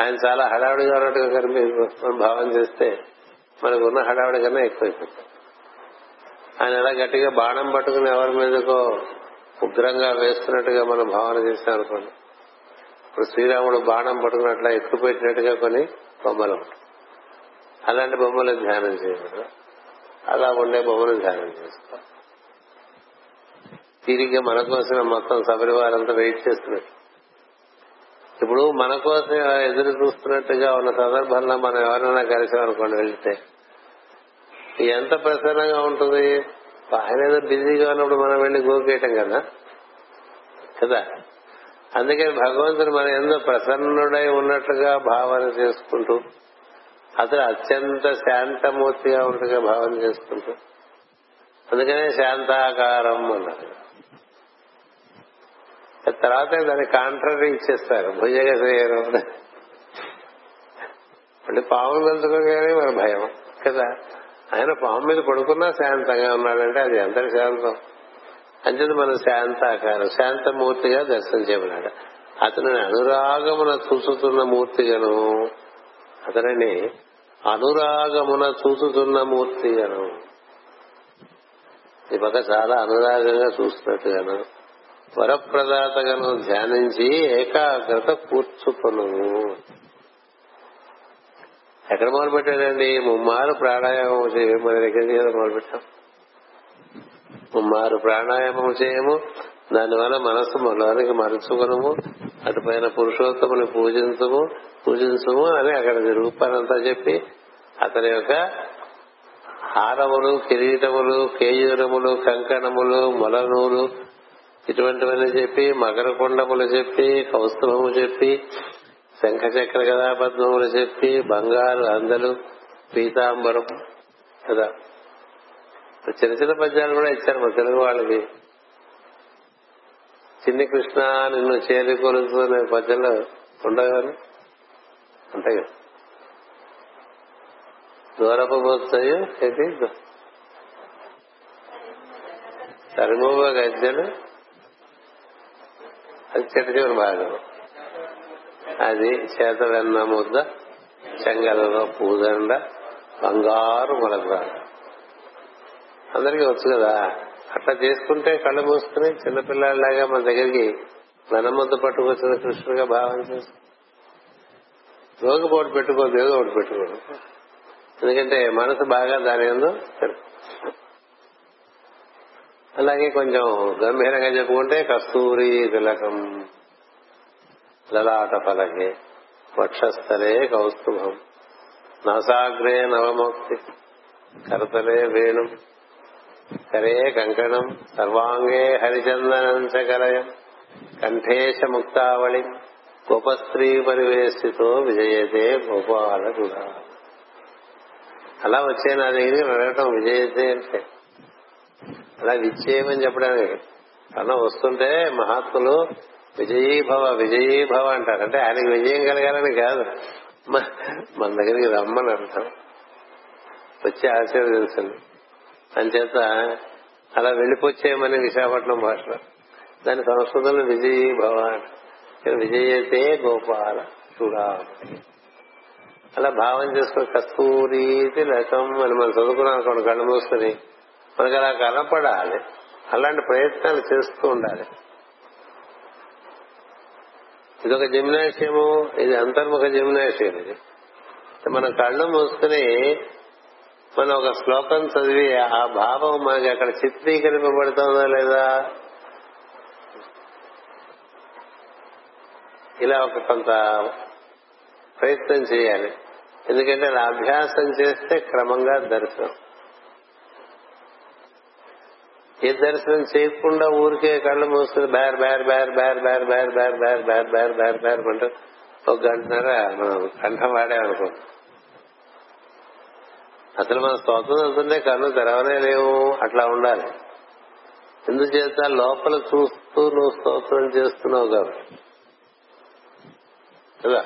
[SPEAKER 1] ఆయన చాలా హడావుడిగా ఉన్నట్టుగా కనిపి మనం భావన చేస్తే మనకు ఉన్న హడావుడి కన్నా ఎక్కువైపోతుంది. ఆయన ఎలా గట్టిగా బాణం పట్టుకుని ఎవరి మీదకో ఉగ్రంగా వేస్తున్నట్టుగా మనం భావన చేస్తాం అనుకోండి ఇప్పుడు శ్రీరాముడు బాణం పట్టుకున్నట్లా ఎక్కువ పెట్టినట్టుగా కొన్ని బొమ్మలు ఉంటాయి. అలాంటి బొమ్మలు ధ్యానం చేయకూడదు. అలా ఉండే బొమ్మలు ధ్యానం చేసుకోవాలి తిరిగి మన కోసమే మొత్తం సబరివారంతా వెయిట్ చేస్తున్నట్టు ఇప్పుడు మన కోసం ఎదురు చూస్తున్నట్టుగా ఉన్న సందర్భంలో మనం ఎవరైనా కలిసామనుకోండి వెళ్తే ఎంత ప్రసన్నంగా ఉంటుంది. ఆయన ఏదో బిజీగా ఉన్నప్పుడు మనం వెళ్ళి గోకేయటం కదా? కదా? అందుకని భగవంతుడు మన ఎంతో ప్రసన్నుడై ఉన్నట్లుగా భావన చేసుకుంటూ అతను అత్యంత శాంతమూర్తిగా ఉన్నట్టుగా భావన చేసుకుంటూ అందుకనే శాంతాకారం అన్నారు. తర్వాత దాన్ని కాంట్రరీ ఇచ్చేస్తారు భుజగ చేయరు అంటే పాములు తెలుసుకోగానే మన భయం కదా? ఆయన పాము మీద పడుకున్నా శాంతంగా ఉన్నాడంటే అది ఎంత శాంతం? అంచేది మనం శాంతాకారం శాంతమూర్తిగా దర్శనం చేయమన్నాడు. అతనిని అనురాగమున చూసుతున్న మూర్తిగాను అతనిని అనురాగమున చూసుతున్న మూర్తిగాను. ఈ పక్క చాలా అనురాగంగా చూస్తున్నట్టుగాను వరప్రదాతగాను ధ్యానించి ఏకాగ్రత కూర్చుకొను. ఎక్కడ మొదలు పెట్టాడండి ముమ్మారు ప్రాణాయామం మన దగ్గర కదా మొదలు పెట్టాం మారు ప్రాణాయామం చేయము. దానివల్ల మనస్సు మనలోనికి మరచుకునము. అటుపైన పురుషోత్తముని పూజించము పూజించము అని అక్కడ రూపానంతా చెప్పి అతని యొక్క హారములు కిరీటములు కేయూరములు కంకణములు మొలనూలు ఇటువంటివన్నీ చెప్పి మకరకుండములు చెప్పి కౌస్తుభము చెప్పి శంఖచక్ర కథాపద్మములు చెప్పి బంగారు అందలు పీతాంబరం కదా. చిన్న చిన్న పద్యాలు కూడా ఇచ్చారు మా తెలుగు వాళ్ళకి. చిన్ని కృష్ణ నిన్ను చేరి కొలుసుకునే పద్యంలో ఉండవు ఉంటాయి కదా. దూరపు పోతాయి ఇది తరిమూవ గజ్జలు. అది చిట్ట చివరి భాగం. అది చేత వెన్న ముద్ద చెంగలలో పూదండ బంగారు మొలకరాడు అందరికీ వచ్చు కదా. అట్లా చేసుకుంటే కళ్ళు మూసుకుని చిన్నపిల్లలాగా మన దగ్గరికి వెనముద్ద పట్టుకొచ్చిన కృష్ణుడిగా భావన చేసు. రోగి ఒకటి పెట్టుకో దేవుడు ఒకటి పెట్టుకో. ఎందుకంటే మనసు బాగా దాని ఏందో అలాగే కొంచెం గంభీరంగా చెప్పుకుంటే కస్తూరి తిలకం లలాట ఫలకే వక్షస్థలే కౌస్తుభం నాసాగ్రే నవమోక్తి కరతలే వేణు. కరే కంకణం సర్వాంగే హరిచందనం చకలయం కంఠేశ ముక్తావళి. గోపస్త్రీ పరివేశితో విజయతే గోపాల కూడా అలా వచ్చే నా దగ్గరికి అడగటం విజయతే అంటే. అలా విచ్చేయమని చెప్పడానికి. అలా వస్తుంటే మహాత్ములు విజయీభవ విజయీభవ అంటారు. అంటే ఆయనకి విజయం కలగాలని కాదు. మన దగ్గరికి రమ్మని అంటాం వచ్చి ఆశీర్వదించండి అంచేత అలా వెళ్ళిపోచ్చేయమని విశాఖపట్నం భాషలో. దాని సంస్కృతంలో విజయీ భవాన్. విజయతే గోపాల చూడా. అలా భావం చేసుకుని కస్తూరీతి లకం అని మనం చదువుకున్నాం అనుకోండి కళ్ళు మూసుకుని. మనకు అలా కనపడాలి. అలాంటి ప్రయత్నాలు చేస్తూ ఉండాలి. ఇదొక జిమ్నాషియము ఇది అంతర్ముఖ జిమ్నాషియం ఇది. మనం కళ్ళు మూసుకుని మనం ఒక శ్లోకం చదివి ఆ భావం మనకి అక్కడ చిత్రీకరింపబడుతుందా లేదా ఇలా ఒక కొంత ప్రయత్నం చేయాలి ఎందుకంటే అలా అభ్యాసం చేస్తే క్రమంగా దర్శనం ఏ దర్శనం చేయకుండా ఊరికే కళ్ళు మూసుకుని బేర్ బేర్ బేర్ బేర్ బేర్ బేర్ బేర్ బేర్ బేర్ బేర్ బేర్ బేర్ అంటూ ఒక గంటన్నర మనం కంఠం వాడామనుకో అసలు మన స్తోత్రం చదువుతుంటే కళ్ళు తెరవనే లేవు. అట్లా ఉండాలి. ఎందుచేత లోపల చూస్తూ నువ్వు స్తోత్రం చేస్తున్నావు కాబట్టి. కదా?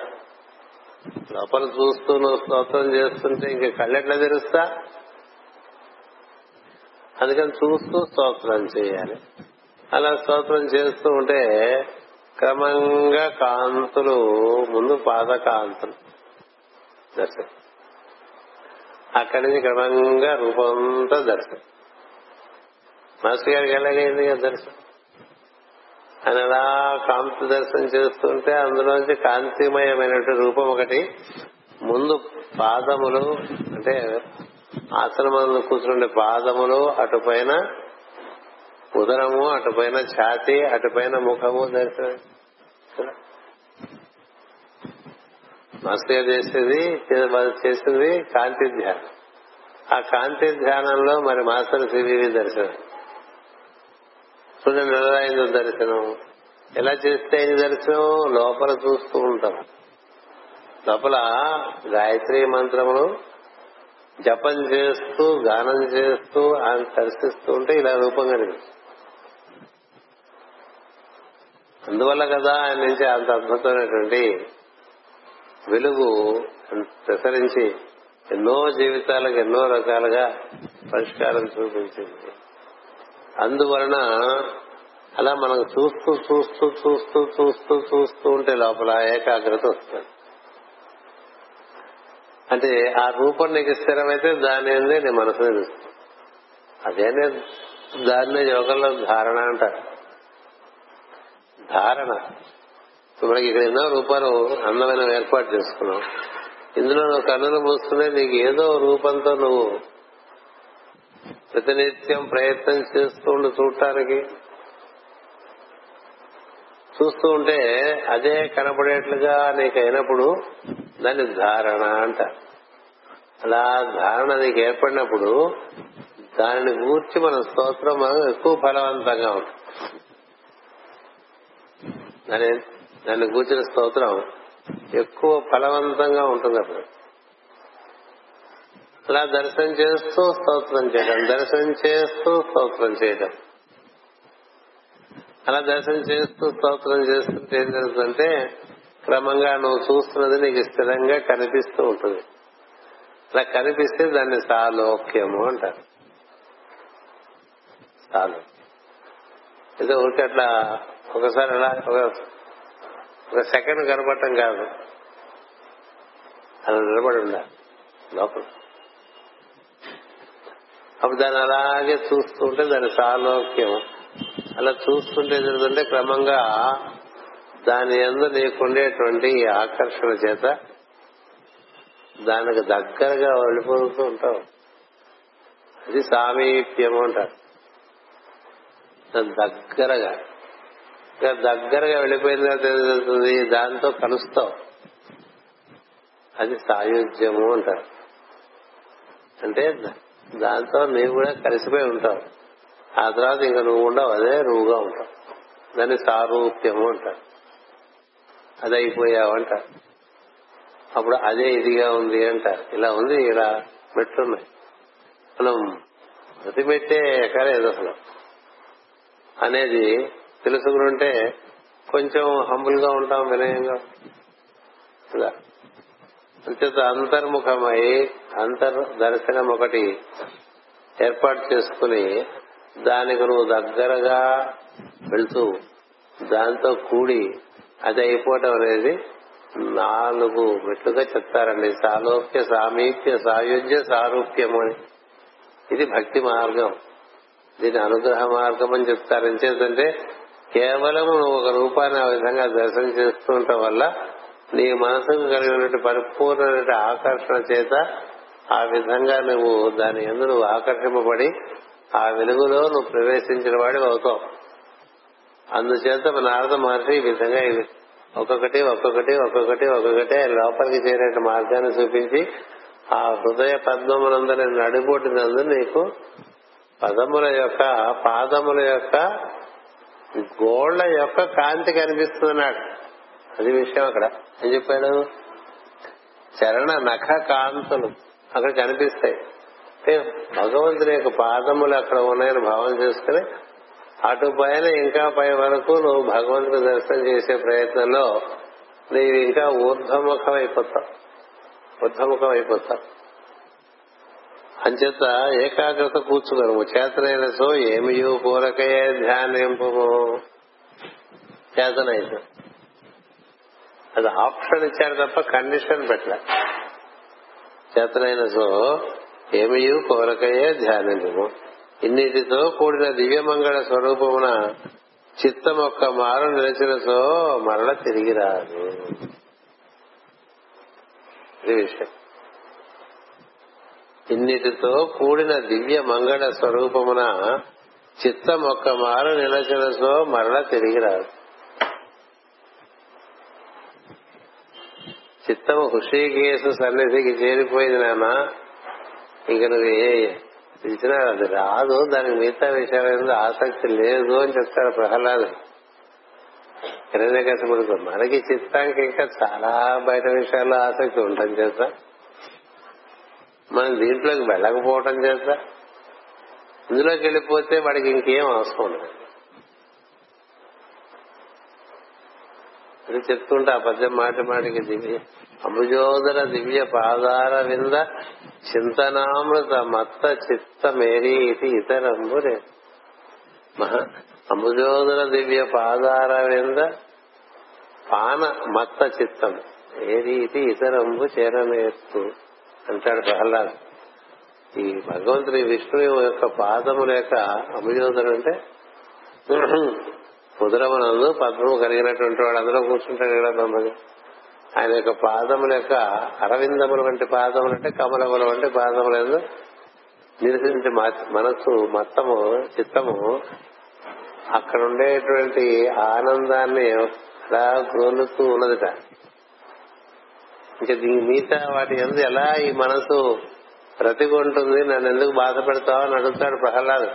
[SPEAKER 1] లోపల చూస్తూ నువ్వు స్తోత్రం చేస్తుంటే ఇంక కళ్ళెట్లా తెరుస్తా? అందుకని చూస్తూ స్తోత్రం చేయాలి. అలా స్తోత్రం చేస్తూ ఉంటే క్రమంగా కాంతులు ముందు పాద కాంతులు దర్శనం అక్కడి నుంచి క్రమంగా రూపంతో దర్శనం. మాస్టర్ గారికి ఎలాగైంది దర్శనం? ఆయన అలా కాంతి దర్శనం చేస్తుంటే అందులోంచి కాంతిమయమైనటువంటి రూపం ఒకటి ముందు పాదములు అంటే ఆసనమందు కూర్చుండే పాదములు అటుపైన ఉదరము అటుపైన ఛాతి అటుపైన ముఖము దర్శనం. మాస్టర్ చేసేది చేసింది కాంతి ధ్యానం. ఆ కాంతి ధ్యానంలో మరి మాస్టర్ సివివి దర్శనం. చూడండి ఎలా దర్శనం. ఎలా చేస్తే ఏం దర్శనం? లోపల చూస్తూ ఉంటాం. లోపల గాయత్రి మంత్రములు జపం చేస్తూ గానం చేస్తూ ఆయన దర్శిస్తూ ఉంటే ఇలా రూపం కలిగింది. అందువల్ల కదా ఆయన నుంచి అంత అద్భుతమైనటువంటి వెలుగు ప్రసరించి ఎన్నో జీవితాలకు ఎన్నో రకాలుగా పరిష్కారం చూపించింది. అందువలన అలా మనం చూస్తూ చూస్తూ చూస్తూ చూస్తూ చూస్తూ ఉంటే లోపల ఏకాగ్రత వస్తుంది. అంటే ఆ రూపం నీకు స్థిరమైతే దాని అందే నీ మనసు నిలుస్తుంది అదేనే దాన్నే యోగంలో ధారణ అంటారు. ధారణ. మనకి ఇక్కడ ఎన్నో రూపాలు అందమైన ఏర్పాటు చేసుకున్నావు ఇందులో నువ్వు కన్నులు మూసుకునే నీకు ఏదో రూపంతో నువ్వు ప్రతినిత్యం ప్రయత్నం చేస్తూ ఉండు చూడటానికి. చూస్తూ ఉంటే అదే కనపడేట్లుగా నీకు అయినప్పుడు దాన్ని ధారణ అంట. అలా ధారణ నీకు ఏర్పడినప్పుడు దానిని గూర్చి మన స్తోత్రం ఎక్కువ ఫలవంతంగా ఉంటుంది దాని దాన్ని కూర్చిన స్తోత్రం ఎక్కువ ఫలవంతంగా ఉంటుంది అప్పుడు అలా దర్శనం చేస్తూ స్తోత్రం చేయడం దర్శనం చేస్తూ స్తోత్రం చేయడం. అలా దర్శనం చేస్తూ స్తోత్రం చేస్తుంటే ఏం జరుగుతుందంటే క్రమంగా నువ్వు చూస్తున్నది నీకు స్థిరంగా కనిపిస్తూ ఉంటుంది. అలా కనిపిస్తే దాన్ని సాలోక్యము అంటారు. సాలు ఏదో ఒకటి అట్లా ఒకసారి అలా ఒక సెకండ్ కనపడటం కాదు. అలా నిలబడి ఉండాలి. లోపల. అప్పుడు దాన్ని అలాగే చూస్తూ ఉంటే దాని సాలోక్యం. అలా చూస్తుంటే జరుగుతుంటే క్రమంగా దాని ఎందు నీకుండేటువంటి ఆకర్షణ చేత దానికి దగ్గరగా వెళ్ళిపోతూ ఉంటావు. అది సామీప్యము అంటారు. దగ్గరగా. దగ్గరగా వెళ్ళిపోయిందో తెలుస్తుంది. దాంతో కలుస్తావు అది సాయుధ్యము అంటారు. అంటే దాంతో నీవు కూడా కలిసిపోయి ఉంటావు ఆ తర్వాత ఇంకా నువ్వు ఉండవు అదే నువ్వుగా ఉంటావు. దాన్ని సారూప్యము అంటారు. అది అయిపోయావు అంటారు. అప్పుడు అదే ఇదిగా ఉంది అంటారు. ఇలా ఉంది ఇలా మెట్లున్నాయి మనం ప్రతి మెట్టే ఎక్కలేదు అసలు. అనేది తెలుసుకుని ఉంటే కొంచెం హంబుల్గా ఉంటాం వినయంగా. ఇలా అంచేత అంతర్ముఖమై అంతర్ దర్శనం ఒకటి ఏర్పాటు చేసుకుని దానికి నువ్వు దగ్గరగా వెళ్తూ దాంతో కూడి అది అయిపోవటం అనేది నాలుగు మెట్లుగా చెప్తారండి. సాలోక్య సామీప్య సాయుధ్య సారూప్యము అని. ఇది భక్తి మార్గం. దీని అనుగ్రహ మార్గం అని చెప్తారు. ఎంచేతంటే కేవలం నువ్వు ఒక రూపాన్ని ఆ విధంగా దర్శనం చేస్తుండటం వల్ల నీ మనసుకు కలిగినటువంటి పరిపూర్ణ ఆకర్షణ చేత ఆ విధంగా నువ్వు దాని ఎందు నువ్వు ఆకర్షింపబడి ఆ వెలుగులో నువ్వు ప్రవేశించిన వాడి అవుతావు. అందుచేత నారద మహర్షి ఈ విధంగా ఒక్కొక్కటి ఒక్కొక్కటి ఒక్కొక్కటి ఒక్కొక్కటి లోపలికి చేరే మార్గాన్ని చూపించి ఆ హృదయ పద్మమునందరి నడిబొట్టినందు నీకు పదముల యొక్క పాదముల యొక్క గోళ్ళ యొక్క కాంతి కనిపిస్తున్నాడు అది విషయం అక్కడ. ఏం చెప్పాడు? చరణ నఖ కాంతులు అక్కడ కనిపిస్తాయి. భగవంతుని యొక్క పాదములు అక్కడ ఉన్నాయని భావన చేసుకుని అటు పైన ఇంకా పై వరకు నువ్వు భగవంతుని దర్శనం చేసే ప్రయత్నంలో నీవు ఇంకా ఊర్ధముఖం అయిపోతావు ఊర్ధముఖం అయిపోతావు అంచేత ఏకాగ్రత కూర్చుగలము చేతనైన సో ఏమియు పూరకయే ధ్యానింపు. చేతనైన అది ఆప్షన్ ఇచ్చారు తప్ప కండిషన్ పెట్టలే. చేతనైన సో ఏమియు కోరకయే ధ్యానింపు. ఇన్నిటితో కూడిన దివ్యమంగళ స్వరూపమున చిత్తం ఒక్క మారు నిలిచిన సో మరల తిరిగి రాదు. ఇది విషయం. ఇన్నిటితో కూడిన దివ్య మంగళ స్వరూపమున చిత్తం ఒక్క మారు నిలచనసో మరణ మరల తిరిగి రాదు చిత్తము హుషీకేసు సన్నిధికి చేరిపోయింది నాన్న. ఇంక నువ్వు ఏ అది రాదు దానికి మిగతా విషయాల ఆసక్తి లేదు అని చెప్తారు ప్రహ్లాదు. హిరణ్యకశపుడికి మనకి చిత్తానికి ఇంకా చాలా బయట విషయాల్లో ఆసక్తి ఉంటుంది చేస్తా మనం దీంట్లోకి వెళ్ళకపోవటం చేత ఇందులోకి వెళ్ళిపోతే వాడికి ఇంకేం అవసరం ఉండదు అది చెప్తుంటే ఆ పద్యం మాటి మాటికి దివ్య అంబుజోదర దివ్య పాదార వింద చింతనామృత మత్త చిత్త మేరీ ఇది ఇతరంబురే. మహా అంబుజోదర దివ్య పాదార వింద పాన మత్త చిత్తం ఏది ఇది ఇతరంబు చేరనేస్తూ అంటాడు ప్రహ్లాద్. ఈ భగవంతుని విష్ణువు యొక్క పాదముల యొక్క అంబుజోదరు అంటే కుదరమనందు పద్మము కలిగినటువంటి వాడు అందులో కూర్చుంటాడు కదా మమ్మల్ని ఆయన యొక్క పాదముల యొక్క అరవిందముల వంటి పాదములు అంటే కమలముల వంటి పాదములందు నిరసించి మనస్సు మొత్తము చిత్తము అక్కడ ఉండేటువంటి ఆనందాన్ని అలా గ్రోలుతూ ఉన్నదిట. ఇంకా దీని మిగతా వాటి ఎందు ఎలా ఈ మనసు బ్రతికుంటుంది నన్ను ఎందుకు బాధ పెడతావు అని అడుగుతాడు ప్రహ్లాద్.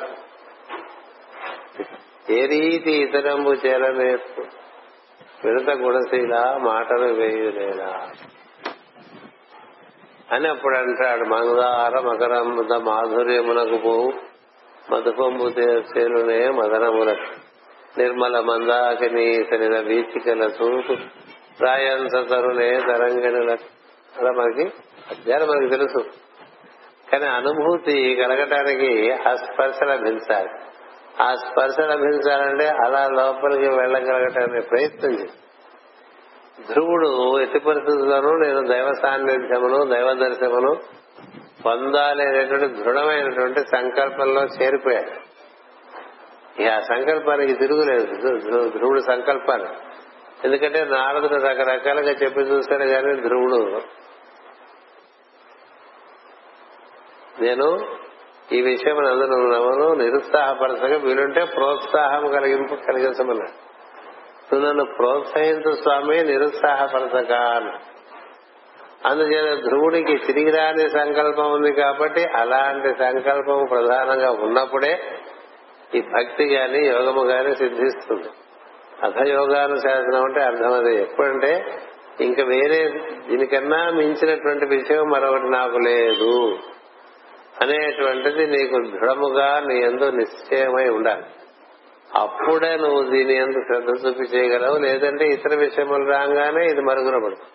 [SPEAKER 1] ఏ రీతి ఇతరంబు చేరనేస్తూ విడత గుణశీల మాటలు వేయులేలా అని అప్పుడు అంటాడు మందార మకరంబుద మాధుర్యమునకు పోవు మధుపంబు చేలునే మదనములకు నిర్మల మందాకిని సరిన వీచికల చూపు రాయంత తరుణే తరంగిణులకు అలా మనకి అధ్యాయం మనకి తెలుసు. కానీ అనుభూతి కలగటానికి ఆ స్పర్శ లభించాలి. ఆ స్పర్శ లభించాలంటే అలా లోపలికి వెళ్ళగలగటానికి ప్రయత్నం చేసి ధ్రువుడు ఎట్టి పరిస్థితుల్లోనూ నేను దైవ సాన్నిధ్యమును దైవ దర్శనమును పొందాలి అనేటువంటి దృఢమైనటువంటి సంకల్పంలో చేరిపోయాడు ఇక ఆ సంకల్పానికి తిరుగులేదు. ధ్రువుడు సంకల్పాలు. ఎందుకంటే నారదుడు రకరకాలుగా చెప్పి చూశాను కానీ ధ్రువుడు. నేను ఈ విషయం అందరూ నమ్మను నిరుత్సాహపరచగా వీలుంటే ప్రోత్సాహం కలిగింపు కలిగించమన్నాడు. నువ్వు నన్ను ప్రోత్సహించు స్వామి నిరుత్సాహపరచక అందుచేత ధ్రువుడికి తిరిగి రాని సంకల్పం ఉంది కాబట్టి అలాంటి సంకల్పం ప్రధానంగా ఉన్నప్పుడే ఈ భక్తి గాని యోగము గాని సిద్ధిస్తుంది. అధయోగానుశాసనం అంటే అర్థం అదే. ఎప్పుడంటే ఇంకా వేరే దీనికన్నా మించినటువంటి విషయం మరొకటి నాకు లేదు అనేటువంటిది నీకు దృఢముగా నీ ఎందు నిశ్చయమై ఉండాలి. అప్పుడే నువ్వు దీని ఎందు శ్రద్ధ చూపి చేయగలవు. లేదంటే ఇతర విషయములు రాగానే ఇది మరుగున పడుతుంది.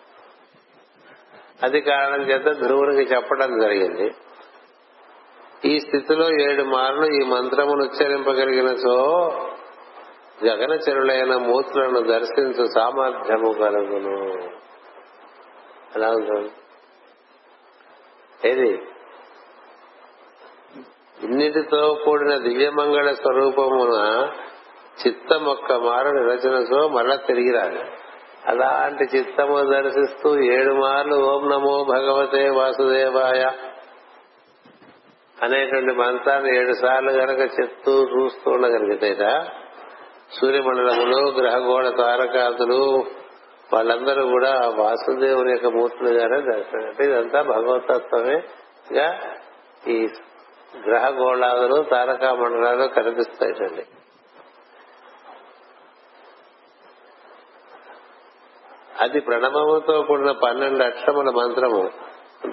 [SPEAKER 1] అది కారణం చేత ధ్రువునికి చెప్పడం జరిగింది. ఈ స్థితిలో ఏడు మార్లు ఈ మంత్రమును ఉచ్చరింపగలిగిన సో గగనచరులైన మూర్తులను దర్శించు సామర్థ్యము కలుగును. ఎలా ఉంటుంది ఏది? ఇన్నిటితో కూడిన దివ్యమంగళ స్వరూపమున చిత్తం ఒక్క మారు నిరచనతో మళ్ళా తిరిగి రాదు. అలాంటి చిత్తము దర్శిస్తూ ఏడు మార్లు ఓం నమో భగవతే వాసుదేవాయ అనేటువంటి మంత్రాన్ని ఏడు సార్లు గనక చెప్తూ చూస్తూ ఉండగలిగితేట సూర్యమండలములు గ్రహగోళ తారకాదులు వాళ్ళందరూ కూడా వాసుదేవుని యొక్క మూర్తులుగానే దర్శనం. అంటే ఇదంతా భగవతత్వమేగా ఈ గ్రహగోళాదులు తారకా మండలాలు కనిపిస్తాయండి అది ప్రణవముతో కూడిన పన్నెండు అక్షరముల మంత్రము.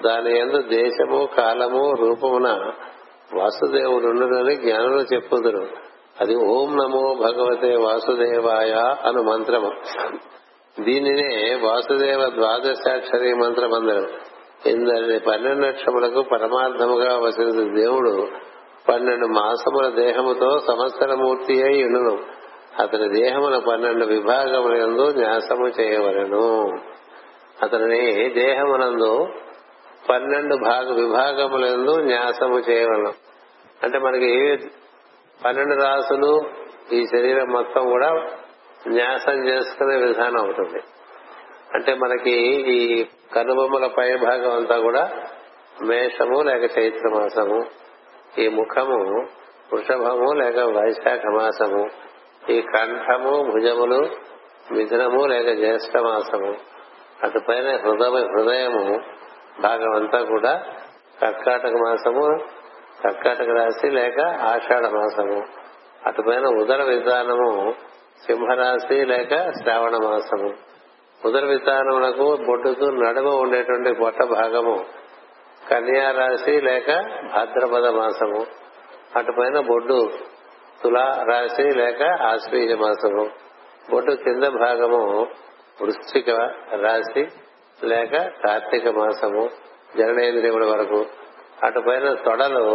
[SPEAKER 1] దాని ఎందు దేశము కాలము రూపమున వాసుదేవుడు జ్ఞానులు చెప్పుదురు. అది ఓం నమో భగవతే వాసుదేవాయ అను మంత్రము. దీనినే వాసుదేవ ద్వాదశాక్షరి మంత్రమందరం. ఇందని పన్నెండు లక్షములకు పరమార్థముగా వసిన దేవుడు పన్నెండు మాసముల దేహముతో సంవత్సరమూర్తి అయి ఉండును. అతని దేహమున పన్నెండు విభాగములందు న్యాసము చేయవలను. అతని దేహమునందు పన్నెండు భాగ విభాగములందు న్యాసము చేయవలను. అంటే మనకి పన్నెండు రాసులు ఈ శరీరం మొత్తం కూడా న్యాసం చేసుకునే విధానం అవుతుంది. అంటే మనకి ఈ కనుబొమ్మల పై భాగం అంతా కూడా మేషము లేక చైత్ర మాసము ఈ ముఖము వృషభము లేక వైశాఖ మాసము ఈ కంఠము భుజములు మిథునము లేక జ్యేష్ఠ మాసము అటుపైన హృదయ హృదయము భాగం అంతా కూడా కర్కాటక మాసము కర్కాటక రాశి లేక ఆషాఢ మాసము. అటుపైన ఉదర విధానము సింహరాశి లేక శ్రావణ మాసము. ఉదర విధానములకు బొడ్డుకు నడుమ ఉండేటువంటి పొట్ట భాగము కన్యా రాశి లేక భాద్రపద మాసము. అటుపైన బొడ్డు తులా రాశి లేక ఆశ్వీజ మాసము. బొడ్డు కింద భాగము వృశ్చిక రాశి లేక కార్తీక మాసము. జననేంద్రియముల వరకు అటు పైన తొడలు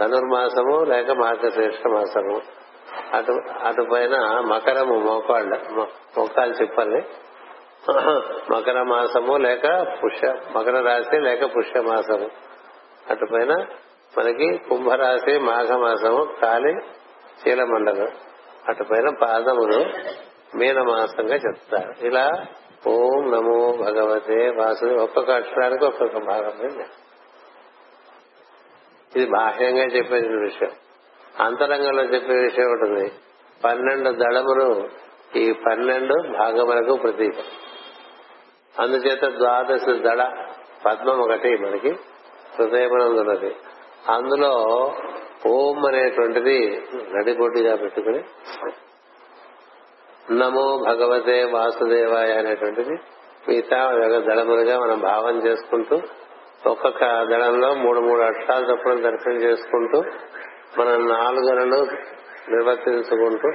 [SPEAKER 1] ధనుర్మాసము లేక మార్గశ్రేష్ఠ మాసము అటు అటు పైన మకరము మోకాళ్ళ మోకాలు చెప్పాలి. మకర మాసము లేక పుష్య మకర రాశి లేక పుష్య మాసము అటుపైన మనకి కుంభరాశి మాఘమాసము కాలి చీలమండలం అటుపైన పాదములు మీనమాసంగా చెప్తారు. ఇలా ఓం నమో భగవతే వాసు ఒక్కొక్క అక్షరానికి ఒక్కొక్క భాగం. ఇది బాహ్యంగా చెప్పేసిన విషయం. అంతరంగంలో చెప్పే విషయం ఉంటుంది పన్నెండు దళములు ఈ పన్నెండు భాగములకు ప్రతీక. అందుచేత ద్వాదశ దళ పద్మం ఒకటి మనకి హృదయమనందున్నది. అందులో ఓం అనేటువంటిది నడిబొడ్డిగా పెట్టుకుని నమో భగవతే వాసుదేవాయ అనేటువంటిది మిగతా దళములుగా మనం భావం చేసుకుంటూ ఒక్కొక్క దళంలో మూడు మూడు అక్షరాల చొప్పున దర్శనం చేసుకుంటూ మనం నాలుగులను నిర్వర్తించుకుంటూ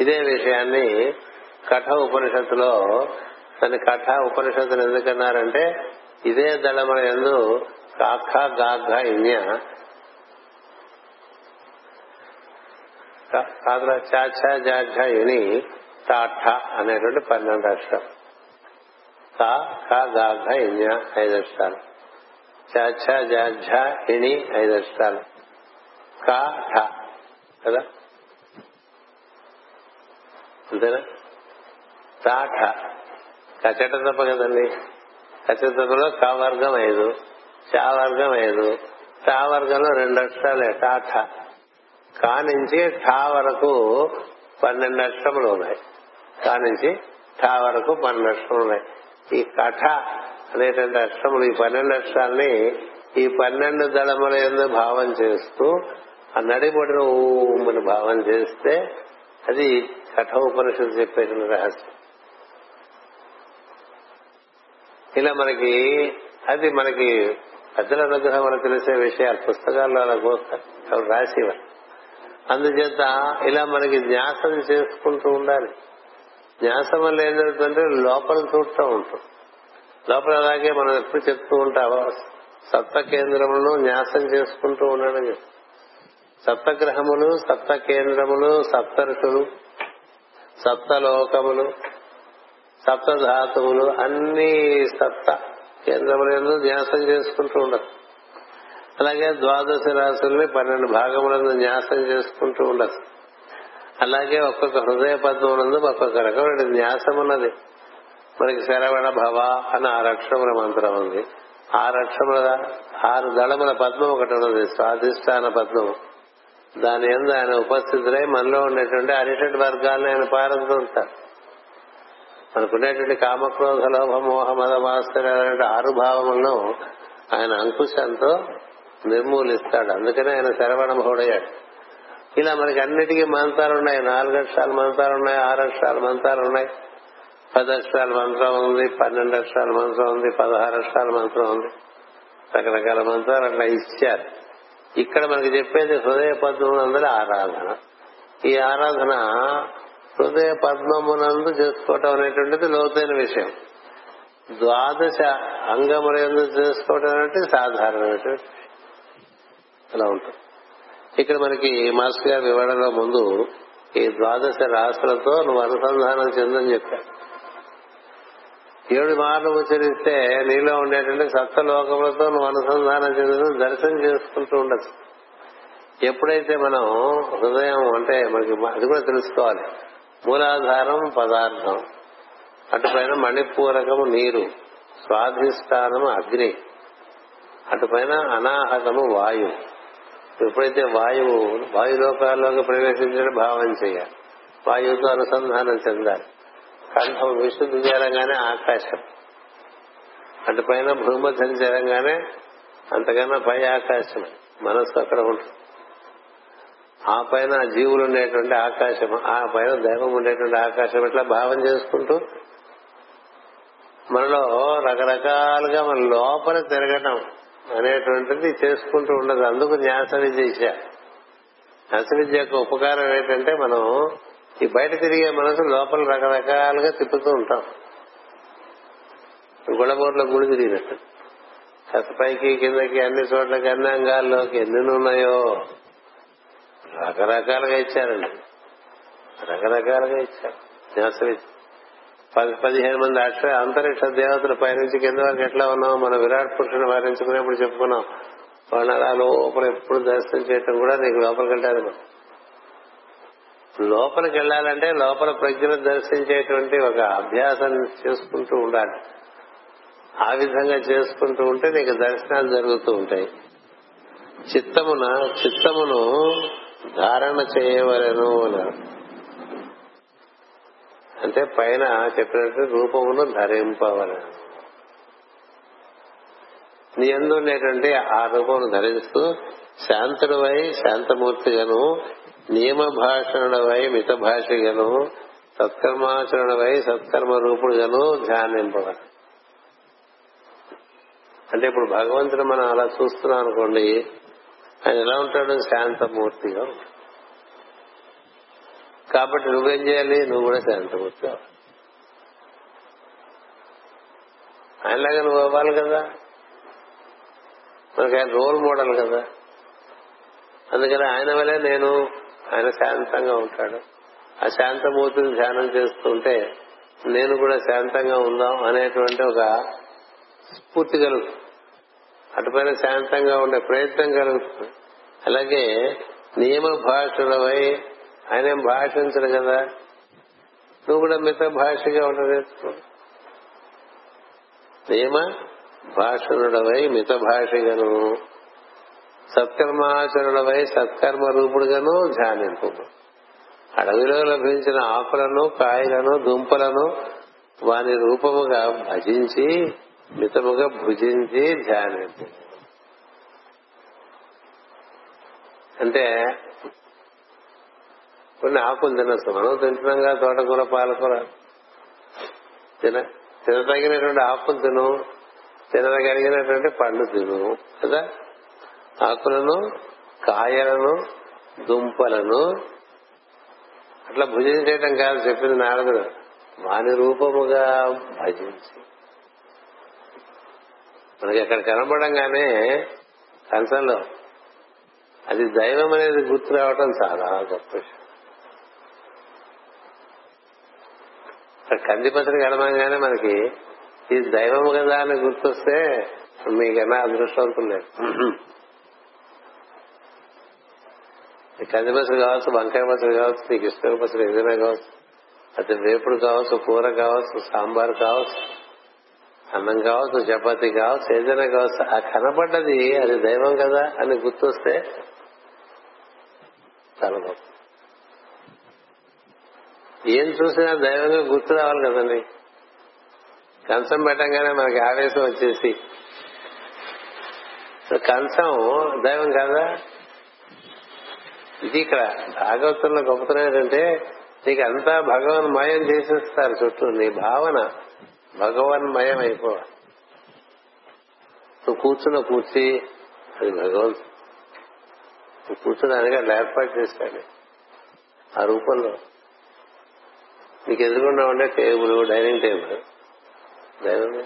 [SPEAKER 1] ఇదే విషయాన్ని కఠ ఉపనిషత్తులో దాని కఠ ఉపనిషత్తులు ఎందుకన్నారంటే ఇదే దళముల ఎందు కాఖ గాఘ ఇన్య. కాదురా చాచా జాఘ ఇని టాఠ అనేటువంటి పన్నెండు అక్షరం కా కా గాఘ ఇన్య ఐదు అక్షరాలు చాచా జాఝ ఇణి ఐదు అక్షరాలు కా ఠ కదా? అంతేనా? తా ఠ. కచట తప్ప కదండి. కచట తప్పలో కా వర్గం ఐదు. చా వర్గం ఐదు. టా వర్గంలో రెండు అక్షరాలే టా ఠ. కా నుంచి ఠా వరకు పన్నెండు అక్షరములు ఉన్నాయి. కా నుంచి ఠా వరకు పన్నెండు అక్షరములు ఉన్నాయి. ఈ కఠ అనేటువంటి అక్షరములు ఈ పన్నెండు అక్షరాల్ని ఈ పన్నెండు దళముల ఎందు భావం చేస్తూ ఆ నడిబడిన ఊమని భావం చేస్తే అది కఠ ఉపనిషత్తు చెప్పేటువంటి రహస్యం. ఇలా మనకి అది మనకి పెద్దల అనుగ్రహం మనకు తెలిసే విషయాలు పుస్తకాల్లో అలా రాసేవారు. అందుచేత ఇలా మనకి న్యాసం చేసుకుంటూ ఉండాలి. న్యాసం వల్ల ఏం జరుగుతుందంటే లోపల చూడటం ఉంటుంది. లోపల అలాగే మనం ఎప్పుడు చెప్తూ ఉంటాం సప్త కేంద్రములను న్యాసం చేసుకుంటూ ఉండడం సప్తగ్రహములు సప్త కేంద్రములు సప్త సప్తరుషులు సప్తలోకములు సప్తధాతువులు అన్ని సప్త కేంద్రములందు న్యాసం చేసుకుంటూ ఉండదు అలాగే ద్వాదశ రాశుల్ని పన్నెండు భాగములందు న్యాసం చేసుకుంటూ ఉండదు అలాగే ఒక్కొక్క హృదయ పద్మములందు ఒక్కొక్క రకమైన న్యాసం ఉన్నది. మనకి శరవణ భవ అని ఆరు అక్షరముల మంత్రం ఉంది. ఆరు అక్షరముల ఆరు దళముల పద్మం ఒకటి ఉన్నది. స్వాధిష్టాన పద్మము దాని ఎందు ఆయన ఉపస్థితులై మనలో ఉండేటువంటి అరిటెడ్ వర్గాలను ఆయన పారుతూ మనకునేటువంటి కామక్రోధ లోభ మోహ మద మాస్తర ఆరు భావములను ఆయన అంకుశంతో నిర్మూలిస్తాడు. అందుకనే ఆయన శరవణ భవుడయ్యాడు ఇలా మనకి అన్నిటికీ మంత్రాలు ఉన్నాయి. నాలుగు అక్షరాల మంత్రాలు ఉన్నాయి ఆరు అక్షరాల మంత్రాలు ఉన్నాయి. పది అక్షరాల మంత్రం ఉంది పన్నెండు అక్షరాల మంత్రం ఉంది పదహారు అక్షరాల మంత్రం ఉంది. రకరకాల మంత్రాలు అట్లా ఇచ్చారు. ఇక్కడ మనకి చెప్పేది హృదయ పద్మమునందరి ఆరాధన. ఈ ఆరాధన హృదయ పద్మమునందు చేసుకోవటం అనేటువంటిది లోతైన విషయం. ద్వాదశ అంగములందు చేసుకోవటం అనేది సాధారణమైనటువంటి అలా ఉంటుంది. ఇక్కడ మనకి మాస్టర్ గారి వివరణలో ముందు ఈ ద్వాదశ రాశులతో నువ్వు అనుసంధానం చెందని చెప్పారు. ఏడు మార్లు ఉచ్చరిస్తే నీలో ఉండేటువంటి సప్తలోకములతో నువ్వు అనుసంధానం చెందిన దర్శనం చేసుకుంటూ ఉండొచ్చు. ఎప్పుడైతే మనం హృదయం అంటే మనకి అది కూడా తెలుసుకోవాలి. మూలాధారం పదార్థం. అటు పైన మణిపూరకము నీరు స్వాధిష్టానము అగ్ని. అటుపైన అనాహతము వాయువు. ఎప్పుడైతే వాయువు వాయు లోకాల్లోకి ప్రవేశించడం భావం చేయాలి. వాయువుతో అనుసంధానం చెందాలి. కంఠం విశుద్ధి చేరంగానే ఆకాశం. అటుపైన భూమధ్యం చేరంగానే అంతకన్నా పై ఆకాశం. మనస్సు అక్కడ ఉంటుంది. ఆ పైన జీవులు ఉండేటువంటి ఆకాశం ఆ పైన దైవం ఉండేటువంటి ఆకాశం ఇట్లా భావం చేసుకుంటూ? మనలో రకరకాలుగా మన లోపల తిరగటం. అనేటువంటిది చేసుకుంటూ ఉండదు. అందుకు న్యాస విద్య న్యాస విద్య యొక్క ఉపకారం ఏంటంటే మనం ఈ బయట తిరిగే మనసు లోపల రకరకాలుగా తిప్పుతూ ఉంటాం. గుళబోర్లో గుడి తిరిగినట్టు. కాస్త పైకి కిందకి అన్ని చోట్లకి అన్ని అంగాల్లోకి ఎన్ని ఉన్నాయో రకరకాలుగా ఇచ్చారండి. రకరకాలుగా ఇచ్చారు. న్యాస విద్య. పది పదిహేను మంది అక్ష అంతరిక్ష దేవతల పైనుంచి కింద వరకు ఎట్లా ఉన్నాం మన విరాట్ పురుషుని వారించుకునేప్పుడు చెప్పుకున్నాం. వాళ్ళని అలా లోపల ఎప్పుడు దర్శనం చేయటం కూడా నీకు లోపలికి వెళ్ళాలి మనం లోపలికి వెళ్ళాలంటే లోపల ప్రజ్ఞను దర్శించేటువంటి ఒక అభ్యాసం చేసుకుంటూ ఉండాలి. ఆ విధంగా చేసుకుంటూ ఉంటే నీకు దర్శనాలు జరుగుతూ ఉంటాయి. చిత్తమున చిత్తమును ధారణ చేయవలను అన్నారు అంటే పైన చెప్పినట్టు రూపమును ధరింపవల. నీ ఎందు ఉండేటువంటి ఆ రూపమును ధరిస్తూ శాంతుడవై శాంతమూర్తిగాను నియమ భాషణుడవై మిత భాషగాను సత్కర్మాచరణవై సత్కర్మ రూపుడుగాను ధ్యానింపవ అంటే ఇప్పుడు భగవంతుడు మనం అలా చూస్తున్నాం అనుకోండి ఆయన ఎలా ఉంటాడు? శాంతమూర్తిగా ఉంటాడు. కాబట్టి నువ్వేం చేయాలి? నువ్వు కూడా శాంతమూర్తి ఆయనలాగా నువ్వు అవ్వాలి కదా. మనకి ఆయన రోల్ మోడల్ కదా. అందుకని ఆయన వల్లే నేను ఆయన శాంతంగా ఉంటాడు. ఆ శాంతమూర్తిని ధ్యానం చేస్తుంటే నేను కూడా శాంతంగా ఉందాం అనేటువంటి ఒక స్ఫూర్తి కలుగుతుంది. అటుపైన శాంతంగా ఉండే ప్రయత్నం కలుగుతుంది. అలాగే నియమ భాషలవై ఆయన ఏం భాషించడు కదా. నువ్వు కూడా మిగతా భాషగా ఉండదు నియమ భాషణుడవై మిత భాషగను. సత్కర్మాచరుడవై సత్కర్మ రూపుడుగాను ధ్యానింపు అడవిలో లభించిన ఆకులను కాయలను దుంపలను వాని రూపముగా భజించి మితముగా భుజించి ధ్యానింపు అంటే కొన్ని ఆకులు తినచ్చు మనం తింటున్నాంగా తోటకూర పాలకూర. తిన తినదగినటువంటి ఆకులు తిను. తినదగలిగినటువంటి పండ్లు తిను. కదా? ఆకులను కాయలను దుంపలను. అట్లా భుజించేయటం కాదు చెప్పింది నారదుడు. వాని రూపముగా భజించి. మనకి అక్కడ కనబడంగానే కంచంలో అది దైవం అనేది గుర్తు రావటం చాలా గొప్ప విషయం. అక్కడ కందిపత్రి కనపడంగానే మనకి ఇది దైవం కదా అని గుర్తొస్తే మీకన్నా అదృష్టవంతులు లేదు కంది పచ్చడి కావచ్చు వంకాయ పచ్చడి కావచ్చు నీకు ఇష్టం పచ్చడి ఏదైనా కావచ్చు అది వేపుడు కావచ్చు కూర కావచ్చు సాంబార్ కావచ్చు అన్నం కావచ్చు చపాతి కావచ్చు ఏదైనా కావచ్చు ఆ కనపడ్డది అది దైవం కదా అని గుర్తొస్తే చాలా గొప్ప ఏం చూసినా దైవంగా గుర్తు రావాలి కదండి. కంచం పెట్టంగానే మనకి ఆవేశం వచ్చేసి. కంచం దైవం కదా? ఇది ఇక్కడ భాగవతంలో గొప్పతనం ఏంటంటే నీకు అంతా భగవన్మయం చేసేస్తారు చుట్టూ నీ భావన భగవన్మయం అయిపోవాలి నువ్వు కూర్చున్న కూర్చి అది భగవంతు. నువ్వు కూర్చున్నానికి అట్లా ఏర్పాటు చేశాడు ఆ రూపంలో. నీకు ఎదురుకుండా ఉండే టేబుల్ డైనింగ్ టేబుల్. దైవమే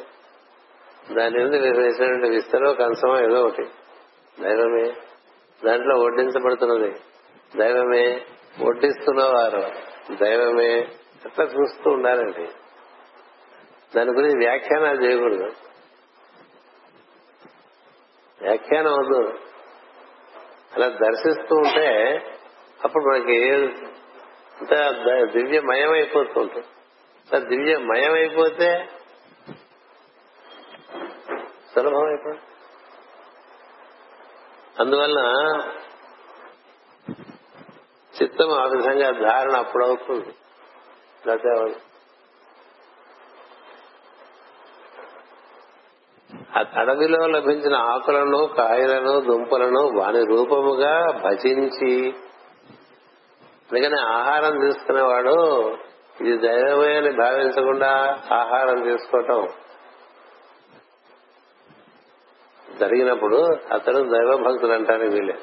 [SPEAKER 1] దాని మీద వేసినటువంటి విస్తరో కంచమో ఏదో ఒకటి. దైవమే దాంట్లో వడ్డించబడుతున్నది. దైవమే వడ్డిస్తున్నవారు. దైవమే అట్లా చూస్తూ ఉండాలండి. దాని గురించి వ్యాఖ్యానాలు చేయకూడదు. వ్యాఖ్యానం వద్దు. అలా దర్శిస్తూ ఉంటే అప్పుడు మనకి అంత దివ్యమయం అయిపోతుంటుంది దివ్యమయం అయిపోతే సులభం అయిపోతుంది అందువలన చిత్తం ఆ విధంగా ధారణ అప్పుడు అవుతుంది ఆ అడవిలో లభించిన ఆకులను కాయలను దుంపలను వాని రూపముగా భజించి అందుకని ఆహారం తీసుకునేవాడు ఇది దైవమే అని భావించకుండా ఆహారం తీసుకోవటం. జరిగినప్పుడు అతను దైవభక్తులు అంటారు వీళ్ళే.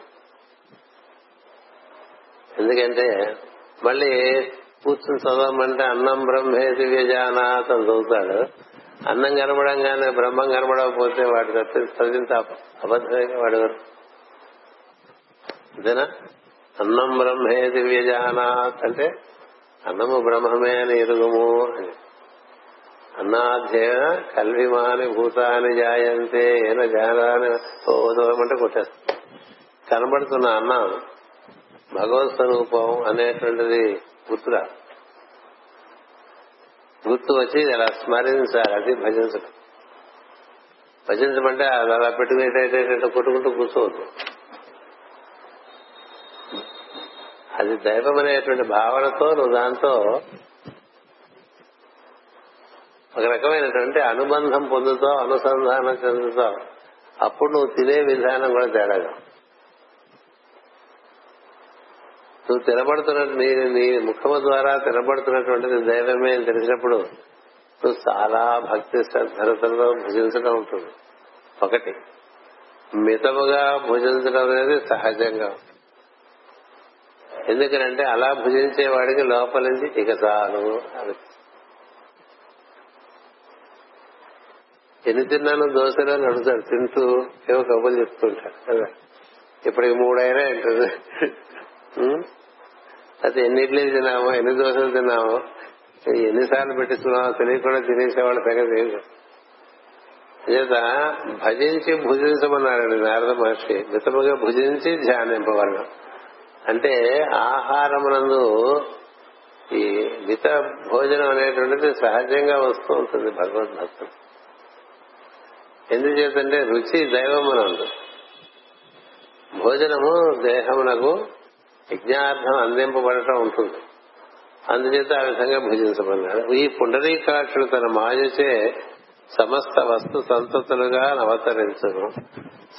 [SPEAKER 1] ఎందుకంటే మళ్ళీ కూర్చుని చదవమంటే అన్నం బ్రహ్మే వ్యజానాథ్ అని చదువుతాడు. అన్నం కనబడంగానే బ్రహ్మం కనబడకపోతే వాడు తప్పి చదివింత అబద్ధమైన వాడు అంతేనా? అన్నం బ్రహ్మే దివ్యజానాత్ అంటే అన్నము బ్రహ్మమే అని ఎరుగుము అని. అన్నాధ్యేయ కల్విమాని భూతాన్ని జాయంతే ఏన జానాన్ని ఓ కొట్టేస్తాం. కనబడుతున్న అన్నం భగవత్ స్వరూపం అనేటువంటిది గుర్తురా? గుర్తు వచ్చి అలా స్మరించాలి అది భజించడం భజించమంటే అది అలా పెట్టుకునేటట్టు కొట్టుకుంటూ కూర్చోవద్దు. అది దైవం అనేటువంటి భావనతో నువ్వు దాంతో ఒక రకమైనటువంటి అనుబంధం పొందుతావు అనుసంధానం చెందుతావు అప్పుడు నువ్వు తినే విధానం కూడా తేడాగా. నువ్వు తినబడుతున్నట్టు నీ నీ ముఖము ద్వారా తినబడుతున్నటువంటిది దైవమే అని తెలిసినప్పుడు నువ్వు చాలా భక్తి శ్రద్ధలతో భుజించడం ఉంటుంది. ఒకటి మితముగా భుజించడం అనేది సహజంగా ఎందుకనంటే అలా భుజించే వాడికి లోపల నుంచి ఇక చాలు. అని ఎన్ని తిన్నాను దోశలో నడుస్తాడు తింటూ ఏవో కబుర్లు చెప్తుంటాడు కదా. ఇప్పటికి మూడైనా ఉంటుంది అయితే ఎన్ని ఇడ్లీ తిన్నామో ఎన్ని దోశలు తిన్నామో ఎన్నిసార్లు పెట్టిస్తున్నామో తెలియకుండా తినేసేవాళ్ళు తెగ తెలియదు. చేత భజించి భుజించమన్నారండి నారద మహర్షి. మితముగా భుజించి ధ్యానింపవలను అంటే ఆహారమునందు ఈ మిత భోజనం అనేటువంటిది సహజంగా వస్తూ ఉంటుంది భగవద్భక్తులు ఎందుచేతంటే రుచి దైవమునందు. భోజనము దేహమునకు యజ్ఞార్థం అందింపబడటం ఉంటుంది. అందుచేత ఆ విధంగా భుజించబడినాడు. ఈ పుండరీకాక్షుడు తన మాయచే సమస్త వస్తు సంతతులుగా అవతరించను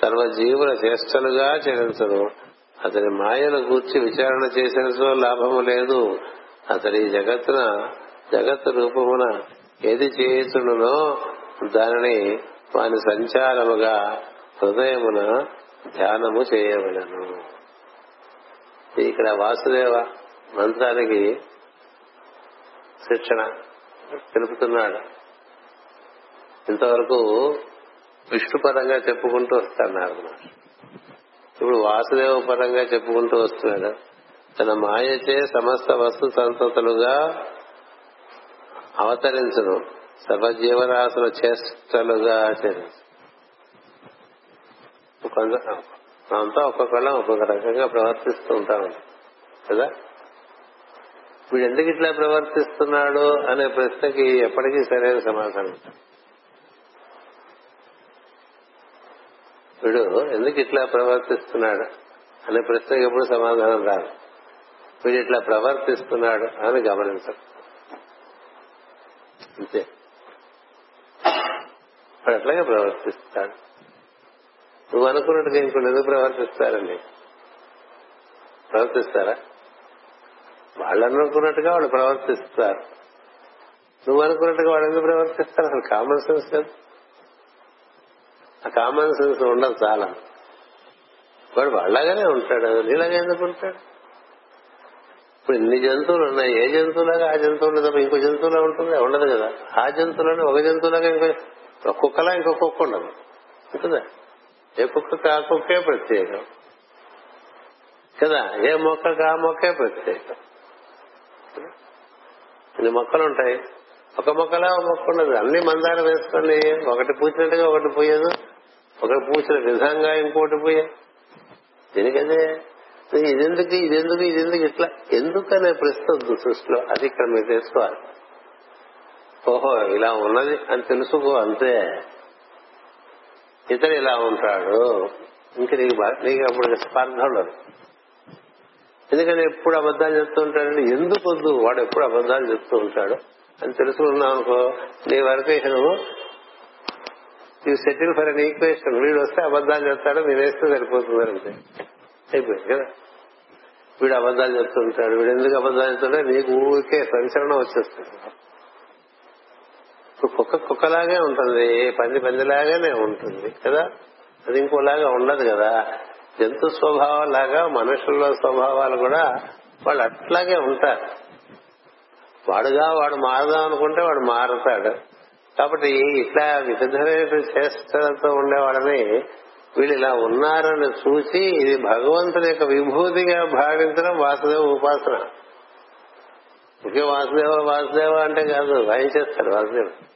[SPEAKER 1] సర్వజీవుల చేష్టలుగా చెరించను. అతని మాయను గూర్చి విచారణ చేసిన లాభము లేదు. అతని జగత్తున జగత్ రూపమున ఏది చేయుచుండునో దానిని వాని సంచారముగా హృదయమున ధ్యానము చేయవలను. ఇక్కడ వాసుదేవ మంత్రానికి శిక్షణ తెలుపుతున్నాడు. ఇంతవరకు విష్ణుపరంగా చెప్పుకుంటూ వస్తున్నారు ఇప్పుడు వాసుదేవ పరంగా చెప్పుకుంటూ వస్తున్నాడు. తన మాయచే సమస్త వస్తు సంతతులుగా అవతరించను. సర్వజీవరాశుల చేష్టలుగా అంతా ఒక్కొక్కళ్ళం ఒక్కొక్క రకంగా ప్రవర్తిస్తూ ఉంటాం. కదా? వీడు ఎందుకు ఇట్లా ప్రవర్తిస్తున్నాడు అనే ప్రశ్నకి ఎప్పటికీ సరైన సమాధానం. వీడు ఎందుకు ఇట్లా ప్రవర్తిస్తున్నాడు అనే ప్రశ్నకి ఎప్పుడు సమాధానం రాదు. వీడు ఇట్లా ప్రవర్తిస్తున్నాడు అని గమనించడు అంతే. వాడు అట్లాగే ప్రవర్తిస్తాడు. నువ్వు అనుకున్నట్టుగా ఇంకొన్ని ఎందుకు ప్రవర్తిస్తారండి ప్రవర్తిస్తారా? వాళ్ళు అనుకున్నట్టుగా వాళ్ళు ప్రవర్తిస్తారు. నువ్వు అనుకున్నట్టుగా వాళ్ళు ఎందుకు ప్రవర్తిస్తారు? అసలు కామన్ సెన్స్ లేదు ఆ కామన్ సెన్స్ ఉండదు చాలా. వాడు వాళ్ళగానే ఉంటాడు. నీలాగా ఎందుకు ఉంటాడు? ఇప్పుడు ఇన్ని జంతువులు ఉన్నాయి. ఏ జంతువులాగా? ఆ జంతువులు తప్ప ఇంకో జంతువులా ఉంటుంది? ఉండదు కదా. ఆ జంతువులనే ఒక జంతువులాగా ఇంకో ఒక కుక్కలా ఇంకో కుక్క ఉండదు. ఉంటుందా? ఏ కుక్కకి ఆ కుక్కే ప్రత్యేకం. కదా? ఏ మొక్కకి ఆ మొక్కే ప్రత్యేకం. ఇన్ని మొక్కలు ఉంటాయి. ఒక మొక్కలా ఒక మొక్క ఉండదు. అన్ని మందారం వేసుకొని ఒకటి పూచినట్టుగా ఒకటి పోయేదు. ఒకటి పూసిన విధంగా ఇంకోటి పోయే. దీనికదే. ఇదెందుకు ఇదెందుకు ఇదెందుకు ఇట్లా? ఎందుకనే ప్రశ్న సృష్టిలో అది ఇక్కడ మీరు తెలుసుకోవాలి ఓహో ఇలా ఉన్నది అని తెలుసుకో అంతే. ఇతను ఇలా ఉంటాడు. ఇంకా నీకు బా- నీకు అప్పుడు స్పర్ధ ఉండదు. ఎందుకని ఎప్పుడు అబద్దాలు చెప్తూ ఉంటాడంటే ఎందుకు వద్దు వాడు ఎప్పుడు అబద్దాలు చెప్తూ ఉంటాడు అని తెలుసుకున్నావు అనుకో నీ వరకు నువ్వు you settle for an equation వీడు వస్తే అబద్ధాలు చెప్తాడు నేను వేస్తే సరిపోతుంది అంటే అయిపోయింది కదా? వీడు అబద్ధాలు చెప్తుంటాడు వీడు ఎందుకు అబద్ధాలు చెప్తుంటే నీకు ఊరికే సంచలనం వచ్చేస్తుంది. కుక్క కుక్కలాగే ఉంటుంది పంది పందిలాగానే ఉంటుంది కదా? అది ఇంకోలాగా ఉండదు కదా? జంతు స్వభావం లాగా మనుషుల స్వభావాలు కూడా వాళ్ళు అట్లాగే ఉంటారు. వాడుగా వాడు మారదాం అనుకుంటే వాడు మారుతాడు. కాబట్టి ఇట్లా వివిధమైన చేష్టలతో ఉండేవాళ్ళని వీళ్ళు ఇలా ఉన్నారని చూసి ఇది భగవంతుని యొక్క విభూతిగా భావించడం వాసుదేవ ఉపాసన. ఇంకే వాసుదేవ వాసుదేవ అంటే కాదు వాయించేస్తాడు వాసుదేవుడు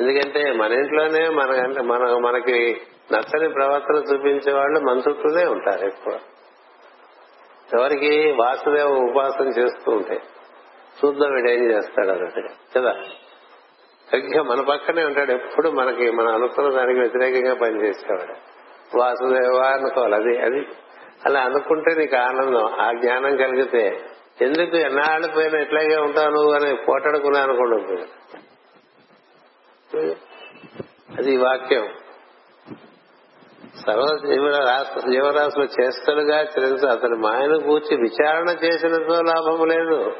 [SPEAKER 1] ఎందుకంటే మన ఇంట్లోనే మన మన మనకి నచ్చని ప్రవర్తన చూపించే వాళ్ళు మన చుట్టూనే ఉంటారు ఎక్కువ. ఎవరికి వాసుదేవ ఉపాసన చేస్తూ ఉంటాయి చూద్దాం వీడు ఏం చేస్తాడు అన్నట్టుగా కదా? సరిగ్గా మన పక్కనే ఉంటాడు. ఎప్పుడు మనకి మనం అనుకున్న దానికి వ్యతిరేకంగా పనిచేసేవాడు. వాసుదేవ అనుకోవాలి. అది అది. అలా అనుకుంటే నీకు ఆనందం. ఆ జ్ఞానం కలిగితే ఎందుకు ఎన్నాళ్ళు పోయినా ఇట్లాగే ఉంటావు నువ్వు అని పోటాడుకున్నా అనుకోండి అది వాక్యం. సర్వ జీవరాశులు చేస్తలుగా చరించు అతని మాయను కూర్చి విచారణ చేసినతో లాభం లేదు.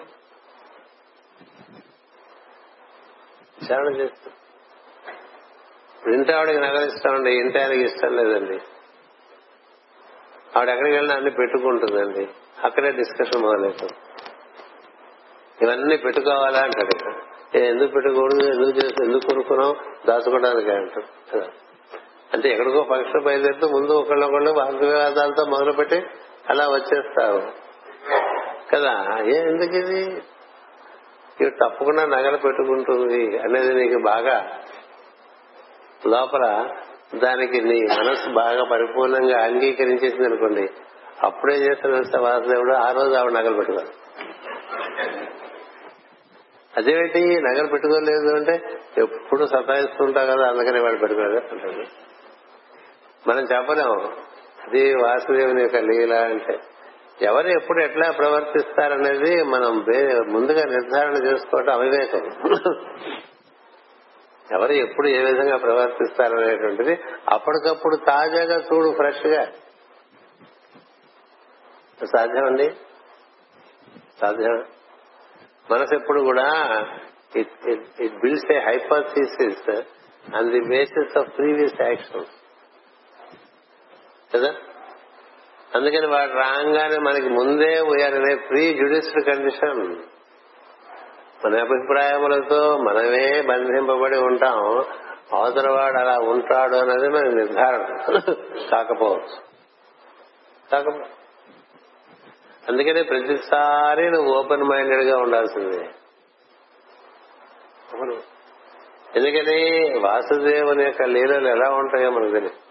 [SPEAKER 1] విచారణ చేస్తాం. ఇంటి ఆవిడకి నగలు ఇంత ఆయనకి ఇష్టం లేదండి. ఆవిడ ఎక్కడికి వెళ్ళినా అన్ని పెట్టుకుంటుందండి. అక్కడే డిస్కషన్ మొదలవుతుంది ఇవన్నీ పెట్టుకోవాలా అంటాడు ఏ, ఎందుకు పెట్టుకోకూడదు? ఎందుకు చేసి ఎందుకు కొనుక్కున్నాం దాచుకోవడానికి అంటాడు. కదా. అంటే ఎక్కడికో ఫంక్షన్ బయలుదేరితే ముందు ఒకళ్ళొకళ్ళు వాగ్వివాదాలతో మొదలుపెట్టి అలా వచ్చేస్తారు. కదా. ఏ ఎందుకు ఇది? ఇవి తప్పకుండా నగలు పెట్టుకుంటుంది అనేది నీకు బాగా లోపల దానికి నీ మనసు బాగా పరిపూర్ణంగా అంగీకరించేసింది అనుకోండి అప్పుడే చేసిన వాసుదేవుడు ఆ రోజు ఆవిడ నగలు పెట్టుకోవాలి అదేమిటి నగలు పెట్టుకోలేదు అంటే ఎప్పుడు సతాయిస్తుంటావు కదా అందుకని వాడు పెట్టుకోలేదు అంటాడు. మనం చెప్పలేము. అది వాసుదేవుని యొక్క లీల అంటే. ఎవరు ఎప్పుడు ఎట్లా ప్రవర్తిస్తారనేది మనం ముందుగా నిర్ధారణ చేసుకోవటం అవివేకం. ఎవరు ఎప్పుడు ఏ విధంగా ప్రవర్తిస్తారనేటువంటిది అప్పటికప్పుడు తాజాగా చూడు ఫ్రెష్గా సాధ్యమండి? సాధ్యం. మనసు ఎప్పుడు కూడా it builds a hypothesis and the basis of previous actions కదా? అందుకని వాడు రాగానే మనకి ముందే ఉయర్ అనే ప్రీ జుడిషియల్ కండిషన్. మన అభిప్రాయములతో మనమే బంధింపబడి ఉంటాం. అవతలవాడు అలా ఉంటాడు అనేది మనకి నిర్ధారణ. కాకపోవచ్చు. కాకపో అందుకనే ప్రతిసారి నువ్వు ఓపెన్ మైండెడ్గా ఉండాల్సిందే. ఎందుకని వాసుదేవుని యొక్క లీలలు ఎలా ఉంటాయో మనకు తెలియదు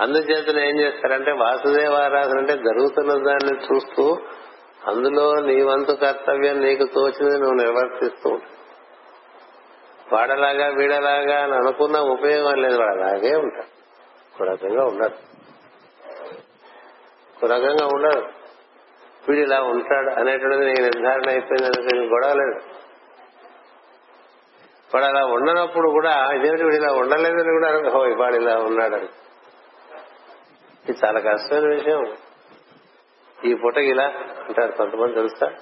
[SPEAKER 1] అందుచేతను ఏం చేస్తారంటే వాసుదేవ ఆరాధన అంటే జరుగుతున్న దాన్ని చూస్తూ అందులో నీ వంతు కర్తవ్యం నీకు తోచింది నువ్వు నిర్వర్తిస్తూ వాడలాగా వీడలాగా అని అనుకున్న ఉపయోగం లేదు. వాడు అలాగే ఉంటాడు. ఒక రకంగా ఉండదు ఒక రకంగా ఉండదు వీడు ఇలా ఉంటాడు అనేటువంటిది నీకు నిర్ధారణ అయిపోయింది అనుకుని గొడవ లేదు. వాడు అలా ఉండనప్పుడు కూడా ఇదేమిటి వీడు ఇలా ఉండలేదని కూడా అనుకో వాడు ఇలా అని ఇది చాలా కష్టమైన విషయం. ఈ పూట ఇలా అంటారు కొంతమంది తెలుసా?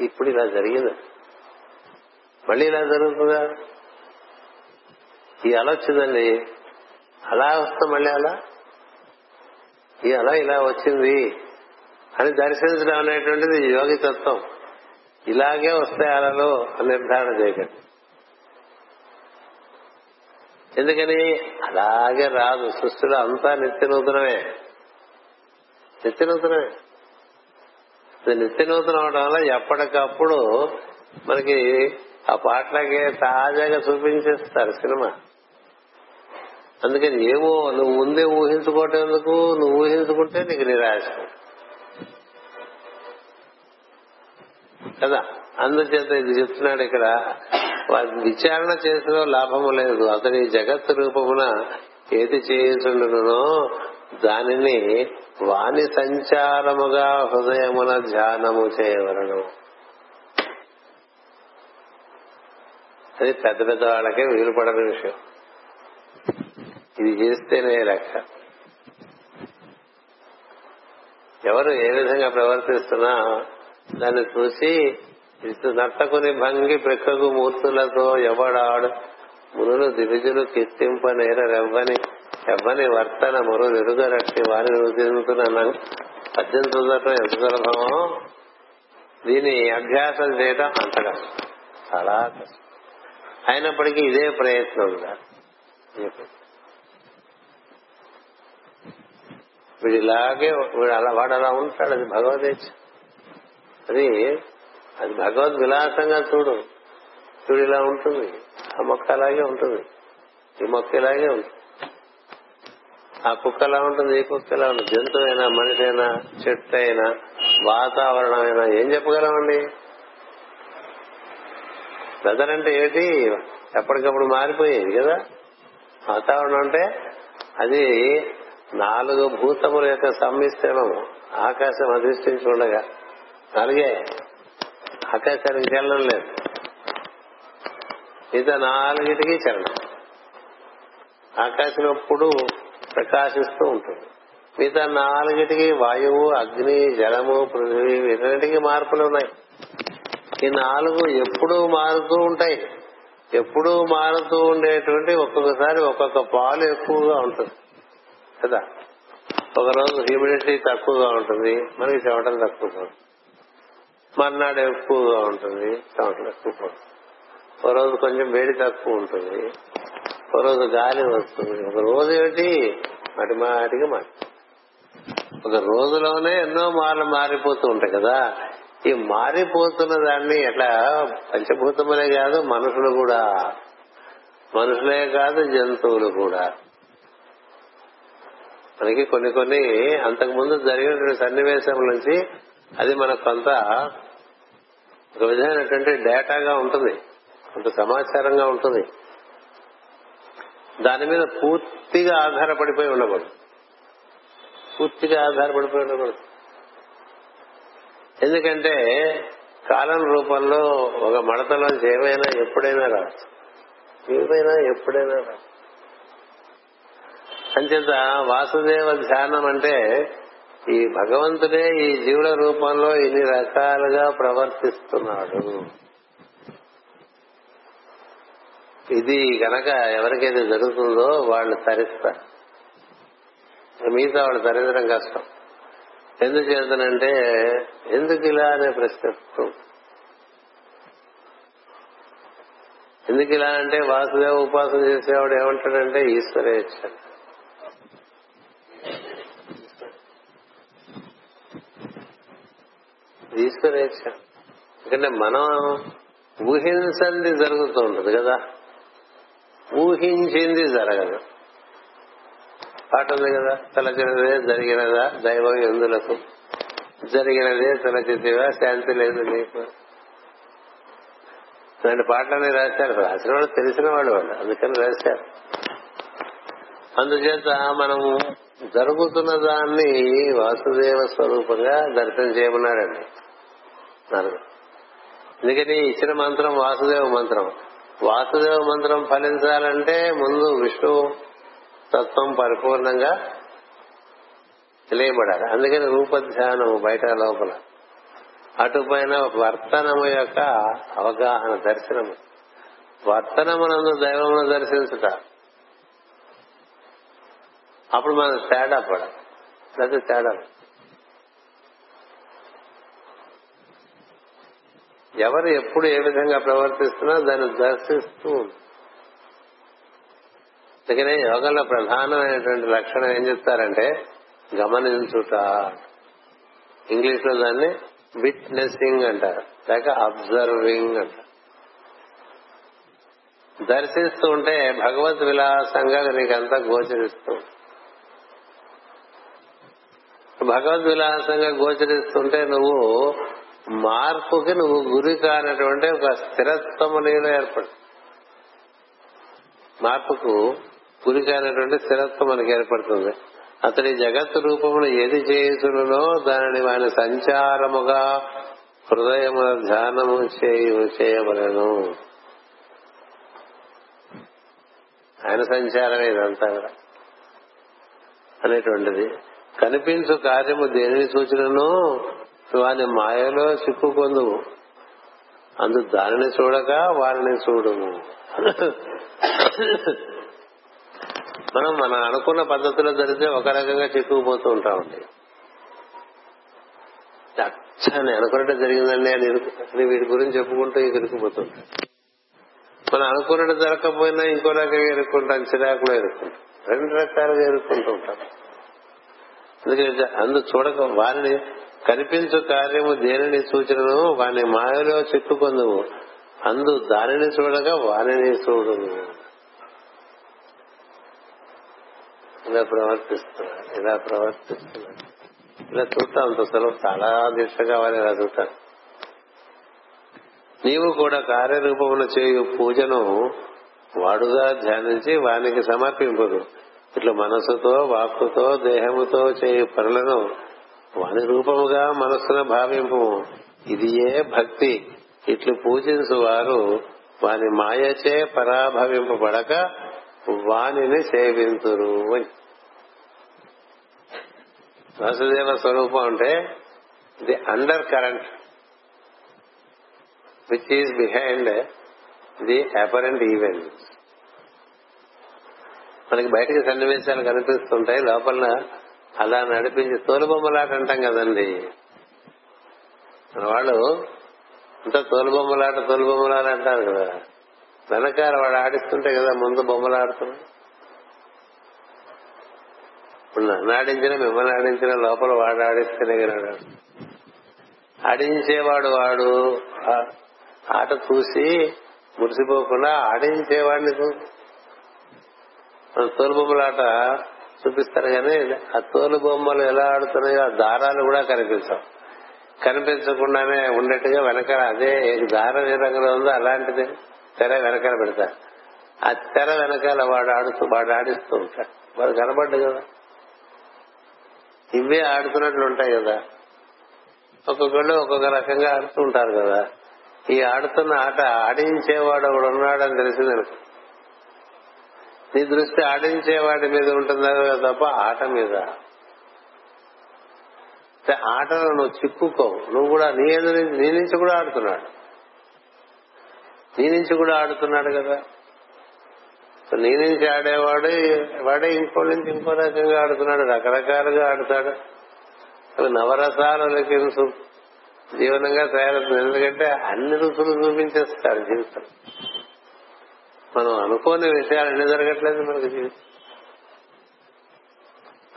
[SPEAKER 1] ఇప్పుడు ఇలా జరిగింది. మళ్ళీ ఇలా జరుగుతుందా? ఈ అలా వచ్చిందండి. అలా వస్తా మళ్ళీ అలా? ఈ అలా ఇలా వచ్చింది అని దర్శించడం అనేటువంటిది యోగి తత్వం. ఇలాగే వస్తాయి అలలో అని నిర్ధారణ చేయకండి. ఎందుకని? అలాగే రాదు. సృష్టిలో అంతా నిత్య నూతనమే నిత్య నూతనమే నిత్య నూతనం అవడం వల్ల ఎప్పటికప్పుడు మనకి ఆ పాటలకే తాజాగా చూపించేస్తారు సినిమా. అందుకని ఏమో నువ్వు ముందే ఊహించుకోవటం ఎందుకు నువ్వు ఊహించుకుంటే నీకు నిరాశ కదా? అందుచేత ఇది చెప్తున్నాడు ఇక్కడ విచారణ చేసిన లాభము లేదు. అతని జగత్ రూపమున ఏది చేయుచుండునో దానిని వాణి సంచారముగా హృదయమున ధ్యానము చేయవలను. అది పెద్ద పెద్ద వాళ్ళకే వీలు పడని విషయం. ఇది చేస్తేనే లెక్క. ఎవరు ఏ విధంగా ప్రవర్తిస్తున్నా దాన్ని చూసి నర్తకుని భంగి ప్రక్కకు మూర్తులతో ఎవడాడు? మునులు దివిజులు కిత్తింప నేర రెవ్వని ఎవ్వని వర్తన మరో ఎరుగరట్టి వారిని ఉదించుతున్నాను పద్యం చదవటం ఎంత సులభమో దీని అభ్యాసం చేయటం అంతగా చాలా అయినప్పటికీ ఇదే ప్రయత్నం వీడు ఇలాగే వీడు అలా వాడు అలా ఉంటాడు అది భగవదేచ్ఛ అది అది భగవద్ విలాసంగా చూడు. చూడు ఇలా ఉంటుంది. ఆ మొక్క అలాగే ఉంటుంది. ఈ మొక్క ఇలాగే ఉంటుంది. ఆ కుక్క ఎలా ఉంటుంది? ఈ కుక్క ఎలా ఉంటుంది? జంతువు అయినా మనిషి అయినా చెట్టు అయినా వాతావరణం అయినా ఏం చెప్పగలమండి? వెదర్ అంటే ఏంటి ఎప్పటికప్పుడు మారిపోయేది కదా. వాతావరణం అంటే అది నాలుగు భూతముల యొక్క సమ్మిశ్రణం ఆకాశం అధిష్ఠించి ఉండగా నాలుగే. ఆకాశానికి చల్లడం లేదు. మిగతా నాలుగిటికి చలనం ఆకాశం ఎప్పుడు ప్రకాశిస్తూ ఉంటుంది. మిగతా నాలుగిటికి వాయువు అగ్ని జలము పృథ్వీ వీటన్నిటికీ మార్పులు ఉన్నాయి. ఈ నాలుగు ఎప్పుడూ మారుతూ ఉంటాయి. ఎప్పుడూ మారుతూ ఉండేటువంటి ఒక్కొక్కసారి ఒక్కొక్క పాలు ఎక్కువగా ఉంటుంది. కదా? ఒకరోజు హ్యూమిడిటీ తక్కువగా ఉంటుంది. మనకి చెమటలు తక్కువగా ఉంటుంది. మర్నాడు ఎక్కువగా ఉంటుంది. చెమటలు ఎక్కువ. ఒక రోజు కొంచెం వేడి తక్కువ ఉంటుంది. ఒక రోజు గాలి వస్తుంది. ఒక రోజు ఏమిటి? మాటి మాటిగా మారి. ఒక రోజులోనే ఎన్నో మార్లు మారిపోతూ ఉంటాయి కదా. ఈ మారిపోతున్న దాన్ని ఎట్లా పంచభూతములే కాదు మనుషులు కూడా. మనుషులే కాదు జంతువులు కూడా. మనకి కొన్ని కొన్ని అంతకు ముందు జరిగినటువంటి సన్నివేశం నుంచి అది మనకు కొంత ఒక విధమైనటువంటి డేటాగా ఉంటుంది. కొంత సమాచారంగా ఉంటుంది. దాని మీద పూర్తిగా ఆధారపడిపోయి ఉండకూడదు. పూర్తిగా ఆధారపడిపోయి ఉండకూడదు. ఎందుకంటే కాలం రూపంలో ఒక మడతలోంచి ఏమైనా ఎప్పుడైనా రావచ్చు. ఏమైనా ఎప్పుడైనా రావచ్చు. అంచేత వాసుదేవ ధ్యానం అంటే ఈ భగవంతుడే ఈ జీవుల రూపంలో ఇన్ని రకాలుగా ప్రవర్తిస్తున్నాడు. ఇది గనక ఎవరికైతే జరుగుతుందో వాళ్ళు తరిస్తారు. మిగతా వాళ్ళు తరించడం కష్టం. ఎందుకు చేతనంటే ఎందుకు ఇలా అనే ప్రశ్న ఎందుకు ఇలా అంటే వాసుదేవ ఉపాసన చేసేవాడు ఏమంటాడంటే ఈశ్వరేచ్ఛ ఈశ్వరేచ్ఛ ఎందుకంటే మనం ఊహించంది జరుగుతూ ఉంటుంది కదా. ఊహించింది జరగదు. పాట ఉంది కదా తలచినదే జరిగినదా దైవం ఎందులకు? జరిగినదే తలచితివా శాంతి లేదు నీకు? ఇలాంటి పాటలన్నీ రాశారు. రాసిన వాళ్ళు తెలిసిన వాళ్ళు వాళ్ళు అందుకని రాశారు. అందుచేత మనం జరుగుతున్న దాన్ని వాసుదేవ స్వరూపంగా దర్శనం చేయమన్నాడండి అందుకని ఇచ్చిన మంత్రం వాసుదేవ మంత్రం. వాసుదేవ మంత్రం ఫలించాలంటే ముందు విష్ణు తత్వం పరిపూర్ణంగా తెలియబడాలి. అందుకని రూపధ్యానం బయట లోపల. అటుపైన వర్తనము యొక్క అవగాహన దర్శనము. వర్తనమునందు దైవమును దర్శించుట. అప్పుడు మనం తేడా పడాలి. లేకపోతే తేడా ఎవరు ఎప్పుడు ఏ విధంగా ప్రవర్తిస్తున్నా దాన్ని దర్శిస్తూ అందుకనే యోగంలో ప్రధానమైనటువంటి లక్షణం ఏం చెప్తారంటే గమనించుట. ఇంగ్లీష్లో దాన్ని విట్నెసింగ్ అంటారు లేక అబ్జర్వింగ్ అంటారు. దర్శిస్తూ ఉంటే భగవద్ విలాసంగా నీకంతా గోచరిస్తూ భగవద్ విలాసంగా గోచరిస్తుంటే నువ్వు మార్పుకి నువ్వు గురి కానటువంటి ఒక స్థిరత్వము నీలో ఏర్పడు మార్పుకు గురి కానటువంటి స్థిరత్వం మనకి ఏర్పడుతుంది. అతడి జగత్ రూపమును ఏది చేయుచునునో దానిని ఆయన సంచారముగా హృదయము ధ్యానము చేయు చేయవలను. ఆయన సంచారమే ఇదంతా కూడా అనేటువంటిది. కనిపించు కార్యము దేనిని సూచనను వాని మాయలో చిక్కుకొందు అందు దానిని చూడక వారిని చూడము. మనం మనం అనుకున్న పద్ధతిలో జరిగితే ఒక రకంగా చిక్కుకుపోతూ ఉంటామండి అచ్చని అనుకున్నట్టు జరిగిందండి అని వీటి గురించి చెప్పుకుంటూ ఇరుక్కుపోతుంటాం మనం అనుకున్నట్టు జరగకపోయినా ఇంకో రకంగా ఇరుక్కుంటాం చిరాకులో ఇరుక్కుంటాం. రెండు రకాలుగా ఇరుక్కుంటూ ఉంటాం. అందుకని అందు చూడక వారిని కనిపించు కార్యము దేనిని సూచనను వాని మాయలో చిక్కుకొందువు అందు దానిని చూడగా వారిని చూడు ఇలా ప్రవర్తిస్తున్నాడు ఇలా ప్రవర్తిస్తున్నాడు ఇలా చూస్తాం అంత సెలవు చాలా దీక్షగా వారిని ఇలా చూడటం నీవు కూడా కార్యరూపమున చేయు పూజను వాడుగా ధ్యానించి వానికి సమర్పింపదు. ఇట్లా మనసుతో వాక్కుతో దేహముతో చేయు పనులను వాని రూపముగా మనస్సును భావింపు. ఇది ఏ భక్తి? ఇట్లు పూజించు వారు వాని మాయచే పరాభవింపబడక వానిని సేవింతురు అని. వాసుదేవ స్వరూపం అంటే the undercurrent which is behind the apparent event మనకి బయటకి సన్నివేశాలు కనిపిస్తుంటాయి లోపల అలా నడిపించి తోలుబొమ్మలాట అంటాం కదండి. మన వాళ్ళు అంతా తోలుబొమ్మలాట తోలుబొమ్మలాట అంటారు కదా. వెనకాల వాడు ఆడిస్తుంటే కదా ముందు బొమ్మలాడుతున్నాడు ఇప్పుడు నన్ను ఆడించిన మిమ్మల్ని ఆడించిన లోపల వాడు ఆడిస్తేనే కదా ఆడించేవాడు వాడు ఆట చూసి మురిసిపోకుండా ఆడించేవాడిని తోలు బొమ్మలాట చూపిస్తారు కానీ ఆ తోలు బొమ్మలు ఎలా ఆడుతున్నాయో ఆ దారాలు కూడా కనిపించవు కనిపించకుండానే ఉండేట్టుగా వెనకాల అదే దారం ఏ రంగులో ఉందో అలాంటిది తెర వెనకాల పెడతారు. ఆ తెర వెనకాల వాడు ఆడుతూ వాడు ఆడిస్తూ ఉంటాడు. వాడు కనబడ్డు కదా. ఇవే ఆడుతున్నట్లు ఉంటాయి కదా. ఒక్కొక్కళ్ళు ఒక్కొక్క రకంగా ఆడుతూ ఉంటారు కదా. ఈ ఆడుతున్న ఆట ఆడించేవాడు ఒకడు ఉన్నాడని తెలిసింది అనుకో. నీ దృష్టి ఆడించేవాడి మీద ఉంటుందా తప్ప ఆట మీద? ఆటలో నువ్వు చిక్కుకోవు నువ్వు కూడా నీ ఎదురు నీ నుంచి కూడా ఆడుతున్నాడు. నీ నుంచి కూడా ఆడుతున్నాడు కదా. నీ నుంచి ఆడేవాడు వాడే ఇంకో నుంచి ఇంకో రకంగా ఆడుతున్నాడు రకరకాలుగా ఆడుతాడు. అవి నవరసాలు జీవనంగా తయారవుతుంది ఎందుకంటే అన్ని రుచులు చూపించేస్తాడు జీవితం. మనం అనుకోని విషయాలు ఎన్ని జరగట్లేదు మనకి జీవితం.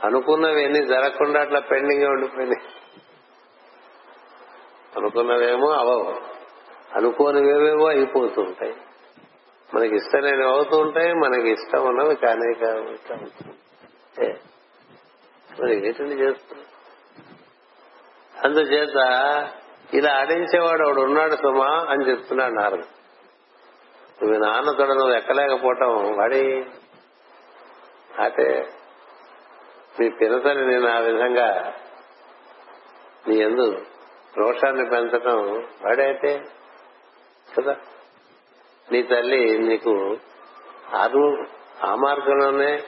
[SPEAKER 1] అనుకున్నవి ఎన్ని జరగకుండా అట్లా పెండింగ్ ఉండిపోయినాయి. అనుకున్నవేమో అవవు. అనుకోనివేవేవో అయిపోతూ ఉంటాయి మనకి ఇష్టం అవుతూ ఉంటాయి మనకి ఇష్టం ఉన్నవి కానీ కావు ఇట్లా ఉంటుంది. ఏ, మరి ఏంటండి చేస్తుంది అందుచేత ఇలా ఆడించేవాడు ఒకడు ఉన్నాడు సుమా అని చెప్తున్నాడు నారదు నువ్వు నాన్న తోడు నువ్వు ఎక్కలేకపోవటం వాడి అంటే నీ పినతని నేను ఆ విధంగా నీ ఎందు రోషాన్ని పెంచటం వాడైతే కదా? నీ తల్లి నీకు అరు ఆ మార్గంలోనే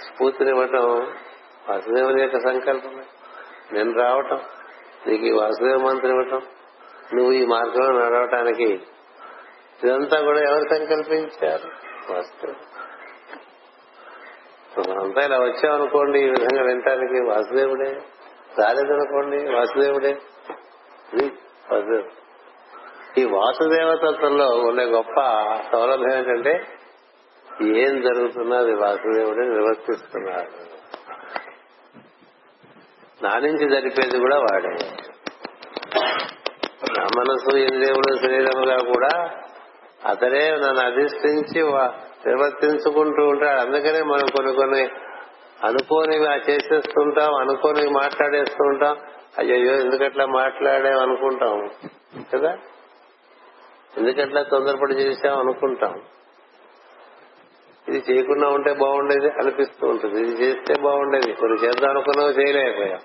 [SPEAKER 1] స్ఫూర్తినివ్వటం వాసుదేవుని యొక్క సంకల్పమే. నేను రావటం నీకు ఈ వాసుదేవ మంత్రి ఇవ్వటం నువ్వు ఈ మార్గంలో నడవటానికి ఇదంతా కూడా ఎవరు సంకల్పించారు? వాసుదేవుడు మనంతా ఇలా వచ్చామనుకోండి ఈ విధంగా వినటానికి వాసుదేవుడే. రాలేదనుకోండి వాసుదేవుడే. వాసుదేవుడు ఈ వాసుదేవ తత్వంలో ఉండే గొప్ప సౌలభ్యం ఏంటంటే ఏం జరుగుతున్నది వాసుదేవుడే నిర్వర్తిస్తున్నాడు నా నుంచి జరిపేది కూడా వాడే. నా మనసు ఇంద్రియములు శరీరముగా కూడా అతడే నన్ను అధిష్ఠించి నిర్వర్తించుకుంటూ ఉంటాడు. అందుకనే మనం కొన్ని కొన్ని అనుకోనివి చేసేస్తుంటాం అనుకోనివి మాట్లాడేస్తూ ఉంటాం అయ్యయ్యో ఎందుకట్లా మాట్లాడాం అనుకుంటాం. కదా? ఎందుకట్లా తొందరపడి చేసాం అనుకుంటాం. ఇది చేయకుండా ఉంటే బాగుండేది అనిపిస్తూ ఉంటుంది. ఇది చేస్తే బాగుండేది. కొన్ని చేద్దాం అనుకున్నావు చేయలేకపోయాం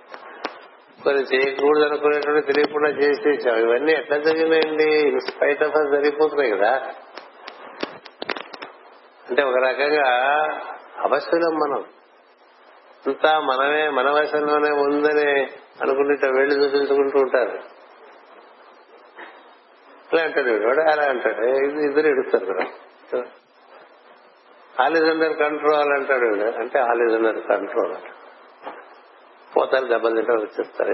[SPEAKER 1] కొన్ని చేయకూడదు అనుకునేటువంటి తెలియకుండా చేసేసాం. ఇవన్నీ ఎట్లా జరిగినాయండి? స్పైట్ ఆఫ్ జరిగిపోతున్నాయి కదా. అంటే ఒక రకంగా అవసరం మనం. అంతా మనమే మన వశంలోనే ఉందని అనుకుంటే వెళ్ళి వెళ్ళి చూపించుకుంటూ ఉంటారు. ఇలా అంటాడు వీడు. అలా అంటాడు. ఇది ఇద్దరు ఎడుస్తారు కదా. ఆల్ ఇస్ అండర్ కంట్రోల్ అంటాడు అంటే ఆల్ ఇస్ అండర్ కంట్రోల్ అంటాడు పోతారు దెబ్బలు తింటారు వచ్చేస్తారు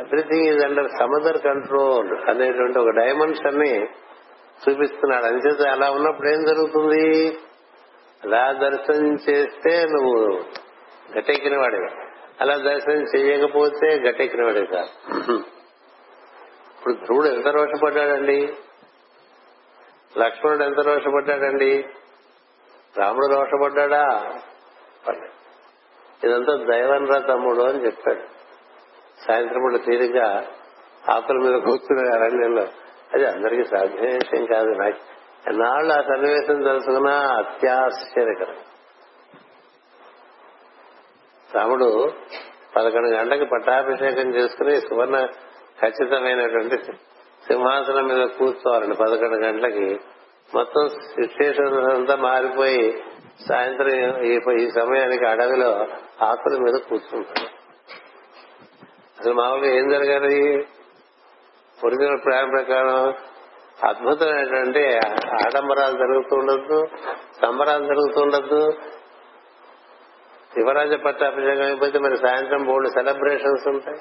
[SPEAKER 1] ఎవ్రీథింగ్ ఈజ్ అండర్ సమదర్ కంట్రోల్ అనేటువంటి ఒక డైమెన్షన్ని చూపిస్తున్నాడు. అంచేత అలా ఉన్నప్పుడు ఏం జరుగుతుంది? అలా దర్శనం చేస్తే నువ్వు గట్టెక్కిన వాడివి. అలా దర్శనం చేయకపోతే గట్టెక్కిన వాడివి కాదు. ఇప్పుడు ధ్రువుడు ఎంత రోషపడ్డాడండి? లక్ష్మణుడు ఎంత రోషపడ్డాడండి? రాముడు రోషపడ్డా పడ్డాడు ఇదంతా దైవన్రా తమ్ముడు అని చెప్పాడు. సాయంత్రం పూట తీరిగ్గా ఆకుల మీద కూర్చునే అరణ్యంలో. అది అందరికీ సాధ్యమైన విషయం కాదు నాకు. ఎన్నాళ్ళు ఆ సన్నివేశం తెలుసుకున్నా అత్యాశ్చర్యకరం. రాముడు పదకొండు గంటలకు పట్టాభిషేకం చేసుకుని సువర్ణ ఖచ్చితమైనటువంటి సింహాసనం మీద కూర్చోవాలండి. పదకొండు గంటలకి మొత్తం సిచ్యుయేషన్ అంతా మారిపోయి సాయంత్రం ఈ- ఈ సమయానికి అడవిలో ఆకుల మీద కూర్చుంటాడు. అసలు మామూలుగా ఏం జరగాలి? ఒరిజినల్ ప్లాన్ ప్రకారం అద్భుతమైనటువంటి ఆడంబరాలు జరుగుతూ ఉండద్దు సంబరాలు జరుగుతూ ఉండద్దు. శివరాజ పట్టాభిషేకం అయిపోతే మరి సాయంత్రం బోర్డు సెలబ్రేషన్స్ ఉంటాయి.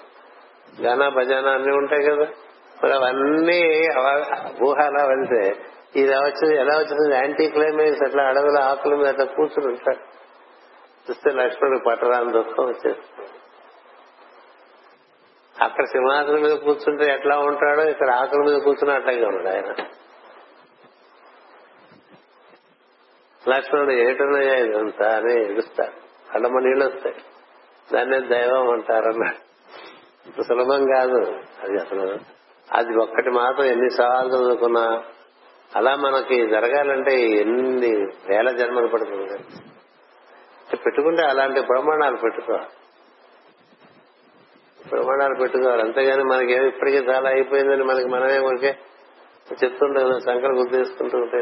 [SPEAKER 1] గానా భజానా అన్ని ఉంటాయి కదా. మరి అవన్నీ ఊహలా వెళ్తే ఇది ఎలా వచ్చింది ఎలా వచ్చింది? యాంటీ క్లైమాక్స్ అట్లా అడవిలో ఆకుల మీద అట్లా కూర్చుని ఉంటాడు చూస్తే లక్ష్మణుడు పట్టరాని దుఃఖం వచ్చేస్తుంది. అక్కడ సింహాసనం మీద కూర్చుంటే ఎట్లా ఉంటాడో ఇక్కడ ఆకుల మీద కూర్చుని అట్లాగే ఉన్నాడు ఆయన. లక్ష్మణుడు ఏటున్నాయా ఇదంతా అని ఎడుస్తాడు కళ్ళమ్మ నీళ్ళు వస్తాయి. దాన్నే దైవం అంటారన్నాడు. సులభం కాదు. అది అసలు అది ఒక్కటి మాత్రం ఎన్ని సవాళ్ళు చదువుకున్నా అలా మనకి జరగాలంటే ఎన్ని వేల జన్మలు పడుతుంది. కదా. పెట్టుకుంటే అలాంటి ప్రమాణాలు పెట్టుకోవాలి ప్రమాణాలు పెట్టుకోవాలి. అంతేగాని మనకి ఏమి ఇప్పటికే చాలా అయిపోయిందని మనకి మనమే ఊరికే చెప్తుంటే కదా సంకలు గుర్తిస్తుంటూ ఉంటే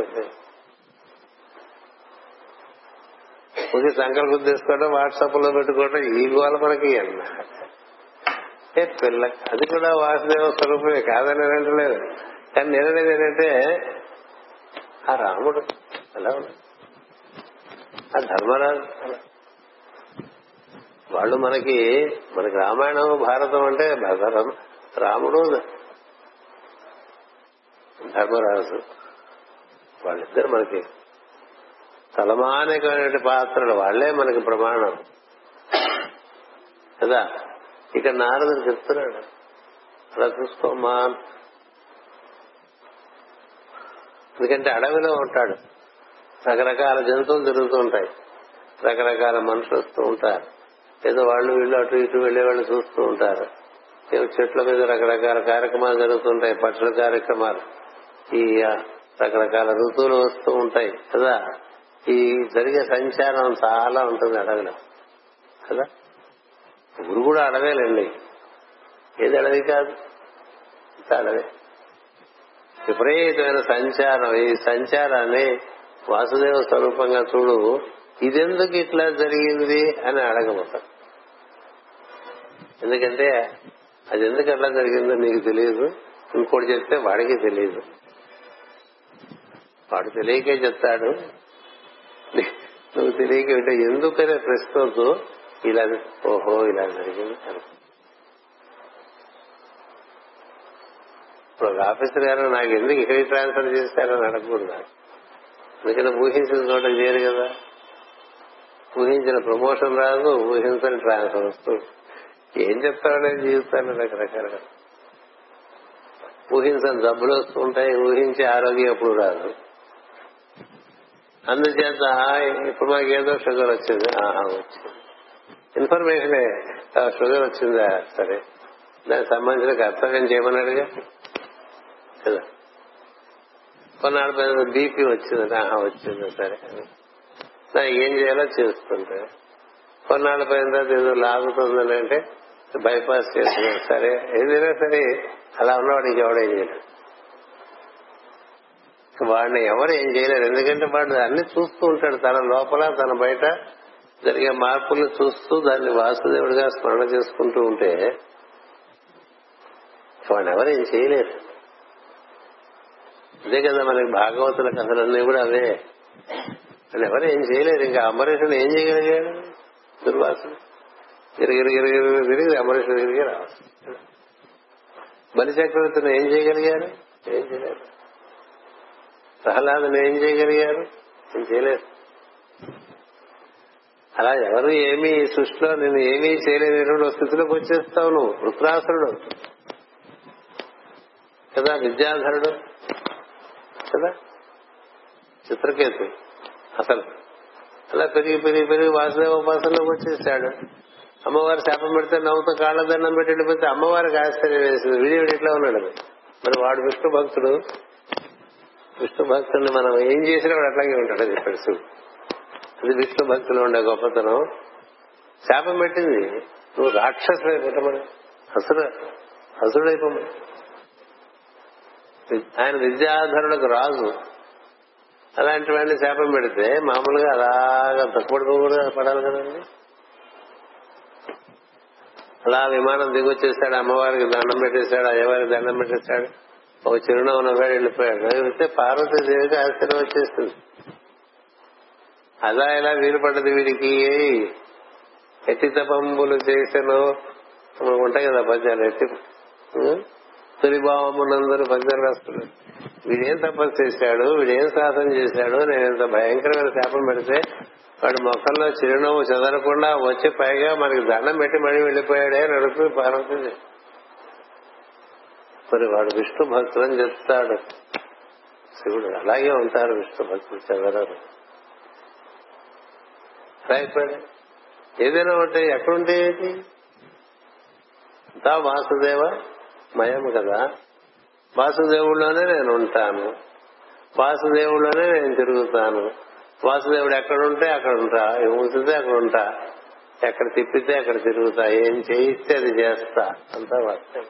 [SPEAKER 1] ఊరికి సంకలు గుర్తిసుకోవడం వాట్సాప్లో పెట్టుకోవడం ఈ గోల మనకి అన్న. ఏ పిల్ల అది కూడా వాసుదేవ స్వరూపమే కాదని అంటలేదు. కానీ నేననేది ఏంటంటే ఆ రాముడు అలా ఉన్నాడు. ఆ ధర్మరాజు అలా. వాళ్ళు మనకి మనకి రామాయణం భారతం అంటే రాముడు ధర్మరాజు. వాళ్ళిద్దరు మనకి తలమానికమైనటువంటి పాత్రలు. వాళ్ళే మనకి ప్రమాణం. కదా? ఇక్కడ నారదుడు చెప్తున్నాడు. అలా చూసుకోమ్మా ఎందుకంటే అడవిలో ఉంటాడు. రకరకాల జంతువులు తిరుగుతూ ఉంటాయి. రకరకాల మనుషులు వస్తూ ఉంటారు. ఏదో వాళ్ళు వీళ్ళు అటు ఇటు వెళ్ళే వాళ్ళు చూస్తూ ఉంటారు. ఏదో చెట్ల మీద రకరకాల కార్యక్రమాలు జరుగుతుంటాయి పక్షుల కార్యక్రమాలు. ఈ రకరకాల ఋతువులు వస్తూ ఉంటాయి కదా? ఈ జరిగే సంచారం చాలా ఉంటుంది అడవిలో కదా? ఊరు కూడా అడవేలండి. ఏది అడవి కాదు? ఇంత అడవే. విపరీతమైన సంచారం. ఈ సంచారాన్ని వాసుదేవ స్వరూపంగా చూడు ఇదెందుకు ఇట్లా జరిగింది అని అడగబోతాడు ఎందుకంటే అది ఎందుకు అట్లా జరిగిందో నీకు తెలియదు. ఇంకోటి చెప్తే వాడికి తెలియదు. వాడు తెలియకే చెప్తాడు. నువ్వు తెలియక వింటే ఎందుకనే ప్రశ్నతో ఇలా ఓహో ఇలా జరిగింది అనుకో ఇప్పుడు ఒక ఆఫీసర్ గారు నాకు ఎందుకు హెవీ ట్రాన్స్ఫర్ చేశారని అడగకూడదు. ఎందుకంటే ఊహించిన చోట చేయరు కదా. ఊహించిన ప్రమోషన్ రాదు ఊహించని ట్రాన్స్ఫర్ వస్తుంది. ఏం చెప్తారనే జీవితాన్ని రకరకాలుగా. ఊహించని జబ్బులు వస్తూ ఉంటాయి ఊహించే ఆరోగ్యం ఎప్పుడు రాదు. అందుచేత ఇప్పుడు మాకు ఏదో షుగర్ వచ్చింది ఆహా వచ్చింది. ఇన్ఫర్మేషనే షుగర్ వచ్చిందా? సరే. దానికి సంబంధించిన కర్తవ్యం చేయమన్నాడుగా? కదా. కొన్నాళ్ళ బీపీ వచ్చింది ఆహా వచ్చింది సరే. చేస్తున్నా ఏం చేయాలో చేస్తుంటే కొన్నాళ్ళ పైన తర్వాత ఏదో లాగుతుందని అంటే బైపాస్ చేస్తున్నాడు సరే ఏదైనా సరే అలా ఉన్నవాడు ఇంకెవడు ఏం చేయలేదు వాడిని ఎవరు ఏం చేయలేరు ఎందుకంటే వాడు అన్ని చూస్తూ ఉంటాడు. తన లోపల తన బయట జరిగే మార్పులు చూస్తూ దాన్ని వాసుదేవుడిగా స్మరణ చేసుకుంటూ ఉంటే వాడిని ఎవరు ఏం చేయలేరు. అదే కదా మనకి భాగవతుల కథలన్నీ కూడా అవే. వాళ్ళు ఎవరు ఏం చేయలేరు. ఇంకా అంబరీషుడు ఏం చేయగలిగాడు? దుర్వాసుడు గిరిగిరి గిరిగిరి తిరిగి అంబరీషుడు తిరిగి రావచ్చు బలి చక్రవర్తిని ఏం చేయగలిగారు? ఏం చేయలేరు ప్రహ్లాదుని ఏం చేయగలిగారు? ఏం చేయలేరు అలా ఎవరు ఏమీ సృష్టిలో నేను ఏమీ చేయలేని స్థితిలోకి వచ్చేస్తావు నువ్వు. వృత్రాసురుడు. కదా విద్యాధరుడు. కదా? చిత్రకేతు అసలు. అలా పెరిగి పెరిగి పెరిగి వాసుదేవ ఉపాసనలోకి వచ్చేసాడు అమ్మవారు శాపం పెడితే నవ్వుతో కాళ్ళ దండం పెట్టి వెళ్ళిపోతే అమ్మవారికి ఆశ్చర్యం వేసింది. వీడి వీడి ఇట్లా ఉన్నాడు మరి వాడు విష్ణు భక్తుడు. విష్ణు భక్తుడిని మనం ఏం చేసినా వాడు అట్లాగే ఉంటాడు అది తెలుసు అది విష్ణు భక్తులు ఉండే గొప్పతనం. శాపం పెట్టింది. నువ్వు రాక్షసులై పుట్టమని అసుడు అసుడైపోమని ఆయన విద్యాధరులకు రాజు. అలాంటి వాడిని శాపం పెడితే మామూలుగా అలాగా తక్కువ పడాలి కదండి. అలా విమానం దిగొచ్చేసాడు అమ్మవారికి దండం పెట్టేశాడు అయ్యవారికి దండం పెట్టేశాడు. ఒక చిరునవ్వు నవ్వాడు వెళ్ళిపోయాడు. వెళ్తే పార్వతీదేవికి ఆశ్చర్యం వచ్చేస్తుంది అలా ఇలా వీలు పడ్డది వీడికి? ఎట్టి తపంబులు చేసను ఉంటాయి కదా పద్యాలు ఎట్టి తొలిభావమునందరూ పద్యాలు రాస్తున్నారు. వీడేం తపస్సు చేశాడు వీడేం సాధన చేశాడు నేను ఇంత భయంకరమైన శాపం పెడితే వాడి మొక్కల్లో చిరునవ్వు చెదరకుండా వచ్చి పైగా మనకి దండం పెట్టి మళ్ళీ వెళ్ళిపోయాడే అని అడుగుతుంది మరి వాడు విష్ణు భక్తులు అని చెప్తాడు. శివుడు అలాగే ఉంటారు విష్ణు భక్తులు చదవరు అయిపోయాడు ఏదైనా ఉంటే ఎక్కడుంటే ఏంటి? అంతా వాసుదేవ మయం కదా. వాసుదేవుల్లోనే నేను ఉంటాను. వాసుదేవుల్లోనే నేను తిరుగుతాను. వాసుదేవుడు ఎక్కడ ఉంటే అక్కడ ఉంటా. ఉంచితే అక్కడ ఉంటా. ఎక్కడ తిప్పితే అక్కడ తిరుగుతా. ఏం చేయిస్తే అది చేస్తా. అంతా వాస్తవం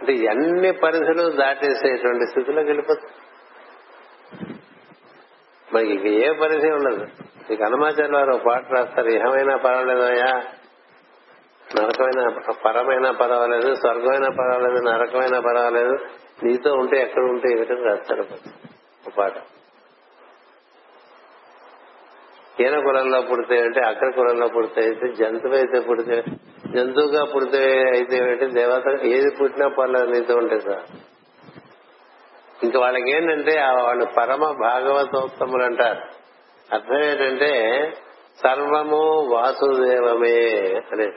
[SPEAKER 1] అంటే ఎన్ని పరిధులు దాటేసేటువంటి స్థితిలోకి వెళ్ళిపోతుంది మనకి ఏ పరిధి ఉండదు. ఇక హనుమాచార్య వారు పాట రాస్తారు. ఏమైనా పర్వాలేదయ్యా? నరకమైన పరమైన పర్వాలేదు స్వర్గమైన పర్వాలేదు నరకమైన పర్వాలేదు. నీతో ఉంటే ఎక్కడ ఉంటే ఏమిటని రాస్తారు ఒక పాట. ఈయన కులంలో పుడితే అంటే అక్కడ కులంలో పుడితే అయితే జంతువు అయితే పుడితే జంతువుగా పుడితే అయితే ఏంటి దేవత ఏది పుట్టినా పర్లేదు నీతో ఉంటే సార్. ఇంకా వాళ్ళకి ఏంటంటే వాళ్ళు పరమ భాగవతోత్తములు అంటారు. అర్థం ఏంటంటే సర్వము వాసుదేవమే అనేది.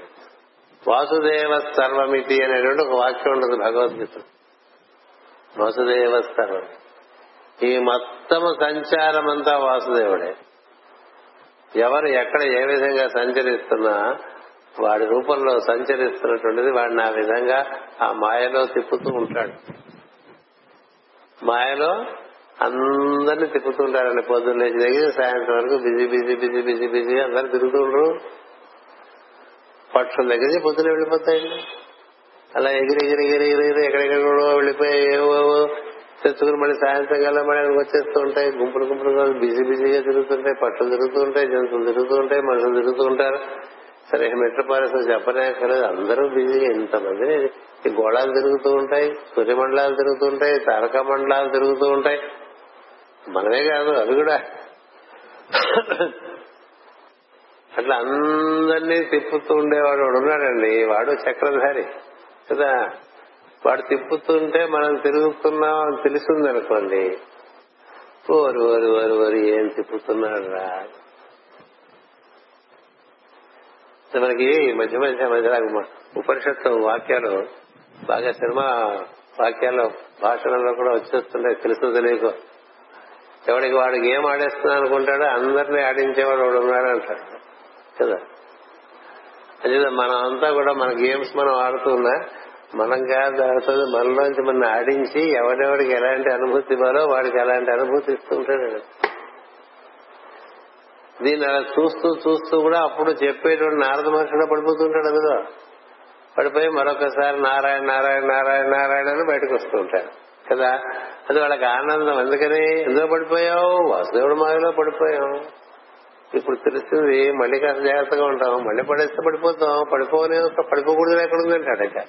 [SPEAKER 1] వాసుదేవ సర్వమితి అనేటువంటి ఒక వాక్యం ఉంటుంది భగవద్గీత వాసుదేవ సర్వం ఈ మొత్తము సంచారం అంతా వాసుదేవుడే. ఎవరు ఎక్కడ ఏ విధంగా సంచరిస్తున్నా వాడి రూపంలో సంచరిస్తున్నటువంటిది వాడిని ఆ విధంగా ఆ మాయలో తిప్పుతూ ఉంటాడు. మాయలో అందరినీ తిప్పుతుంటారండి పొద్దున్న లేచి దగ్గర సాయంత్రం వరకు busy busy busy busy busy అందరు తిరుగుతుండ్రు పక్షుల దగ్గర నుంచి పొద్దున వెళ్ళిపోతాయండి. అలా ఎగిరి ఎగిరి ఎగిరి ఎగిరి ఎగిరి ఎక్కడెక్కడో వెళ్ళిపోయి ఏవో తెచ్చుకుని మళ్ళీ సాయంత్రం కల్లా మళ్ళీ అక్కడికి వచ్చేస్తూ ఉంటాయి. గుంపులు గుంపులు బిజీ బిజీగా తిరుగుతుంటాయి. పట్టులు తిరుగుతూ ఉంటాయి జంతువులు తిరుగుతూ ఉంటాయి మనుషులు తిరుగుతూ ఉంటారు. సరే మెట్రోపాలిస్ చెప్పనే అక్కర్లేదు. అందరూ బిజీగా ఇంతమంది ఈ గోళాలు తిరుగుతూ ఉంటాయి సూర్యమండలాలు తిరుగుతూ ఉంటాయి తారకా మండలాలు తిరుగుతూ ఉంటాయి. మనమే కాదు అవి కూడా. ఇట్లా అందరినీ తిప్పుతూ ఉండేవాడు వాడు ఉన్నాడండి? వాడు చక్రధారి. కదా? వాడు తిప్పుతుంటే మనం తిరుగుతున్నాం అని తెలిసింది అనుకోండి ఓరు ఓరు ఓరు ఓరు ఏం తిప్పుతున్నాడు రా మనకి మధ్య మధ్య మధ్య ఉపనిషత్తు వాక్యాలు బాగా సినిమా వాక్యాలు భాషలలో కూడా వచ్చేస్తుంటాయి తెలుసు తెలియకో. ఎవడికి వాడికి ఏం ఆడేస్తున్నా అనుకుంటాడో అందరినీ ఆడించేవాడు వాడు ఉన్నాడు అంటాడు కదా? అదే మనం అంతా కూడా మన గేమ్స్ మనం ఆడుతున్నా మనం కాదు ఆడుతుంది మనలోంచి మన ఆడించి ఎవడెవడికి ఎలాంటి అనుభూతి ఇవ్వాలో వాడికి ఎలాంటి అనుభూతి ఇస్తుంటాడు దీన్ని అలా చూస్తూ చూస్తూ కూడా అప్పుడు చెప్పేటువంటి నారద మహర్షిలో పడిపోతుంటాడు కదా. పడిపోయి మరొకసారి నారాయణ నారాయణ నారాయణ నారాయణ అని బయటకు వస్తుంటాడు కదా. అది వాళ్ళకి ఆనందం. ఎందుకని ఎందులో పడిపోయావు? వాసుదేవుడు మాయలో పడిపోయావు. ఇప్పుడు తెలిసింది మళ్ళీ కాస్త జాగ్రత్తగా ఉంటాం. మళ్ళీ పడేస్తే పడిపోతాం. పడిపోనే పడిపోకూడదు ఎక్కడ ఉందంటాడు ఇక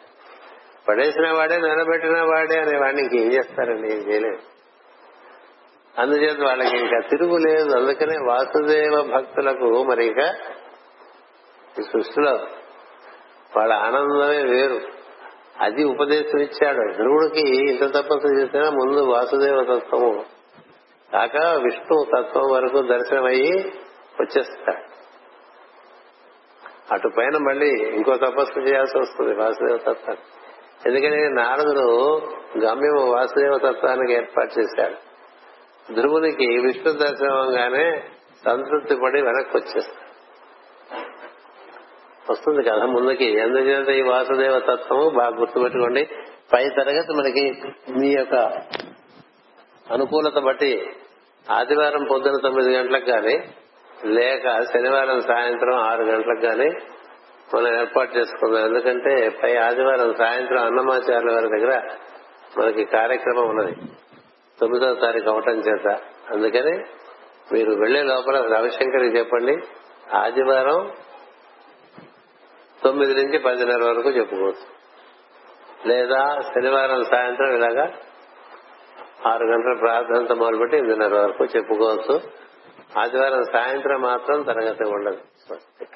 [SPEAKER 1] పడేసిన వాడే నిలబెట్టిన వాడే అనే వాడిని ఇంకేం చేస్తారండి? ఏం చేయలేదు అందుచేత వాళ్ళకి ఇంకా తిరుగు లేదు. అందుకనే వాసుదేవ భక్తులకు మరి ఇక ఈ సృష్టిలో వాళ్ళ ఆనందమే వేరు. అది ఉపదేశం ఇచ్చాడు. ధ్రువుడికి ఇంత తపస్సు చేసినా ముందు వాసుదేవ తత్వము. కాక విష్ణు తత్వం వరకు దర్శనమయ్యి వచ్చేస్తాడు అటు పైన మళ్ళీ ఇంకో తపస్సు చేయాల్సి వస్తుంది వాసుదేవ తత్వాన్ని. ఎందుకని నారదుడు గమ్యం వాసుదేవ తత్వానికి ఏర్పాటు చేశాడు. ధ్రువునికి విష్ణు దర్శనంగానే సంతృప్తి పడి వెనక్కి వచ్చేస్తాడు. వస్తుంది కథ ముందుకి. ఎందుకంటే ఈ వాసుదేవ తత్వము బాగా గుర్తుపెట్టుకోండి. పై తరగతి మనకి మీ యొక్క అనుకూలత బట్టి ఆదివారం పొద్దున తొమ్మిది గంటలకు కానీ లేక శనివారం సాయంత్రం ఆరు గంటలకు కానీ మనం ఏర్పాటు చేసుకున్నాం ఎందుకంటే పై ఆదివారం సాయంత్రం అన్నమాచార్యుల వారి దగ్గర మనకి కార్యక్రమం ఉన్నది. తొమ్మిదవ తారీఖు అవటం చేత. అందుకని మీరు వెళ్ళే లోపల రవిశంకర్కి చెప్పండి. ఆదివారం తొమ్మిది నుంచి పదిన్నర వరకు చెప్పుకోవచ్చు. లేదా శనివారం సాయంత్రం ఇలాగా ఆరు గంటల ప్రార్థనతో మొదలుపెట్టి ఎనిమిదిన్నర వరకు చెప్పుకోవచ్చు. ఆదివారం సాయంత్రం మాత్రం తరగతి ఉండదు. స్వస్తి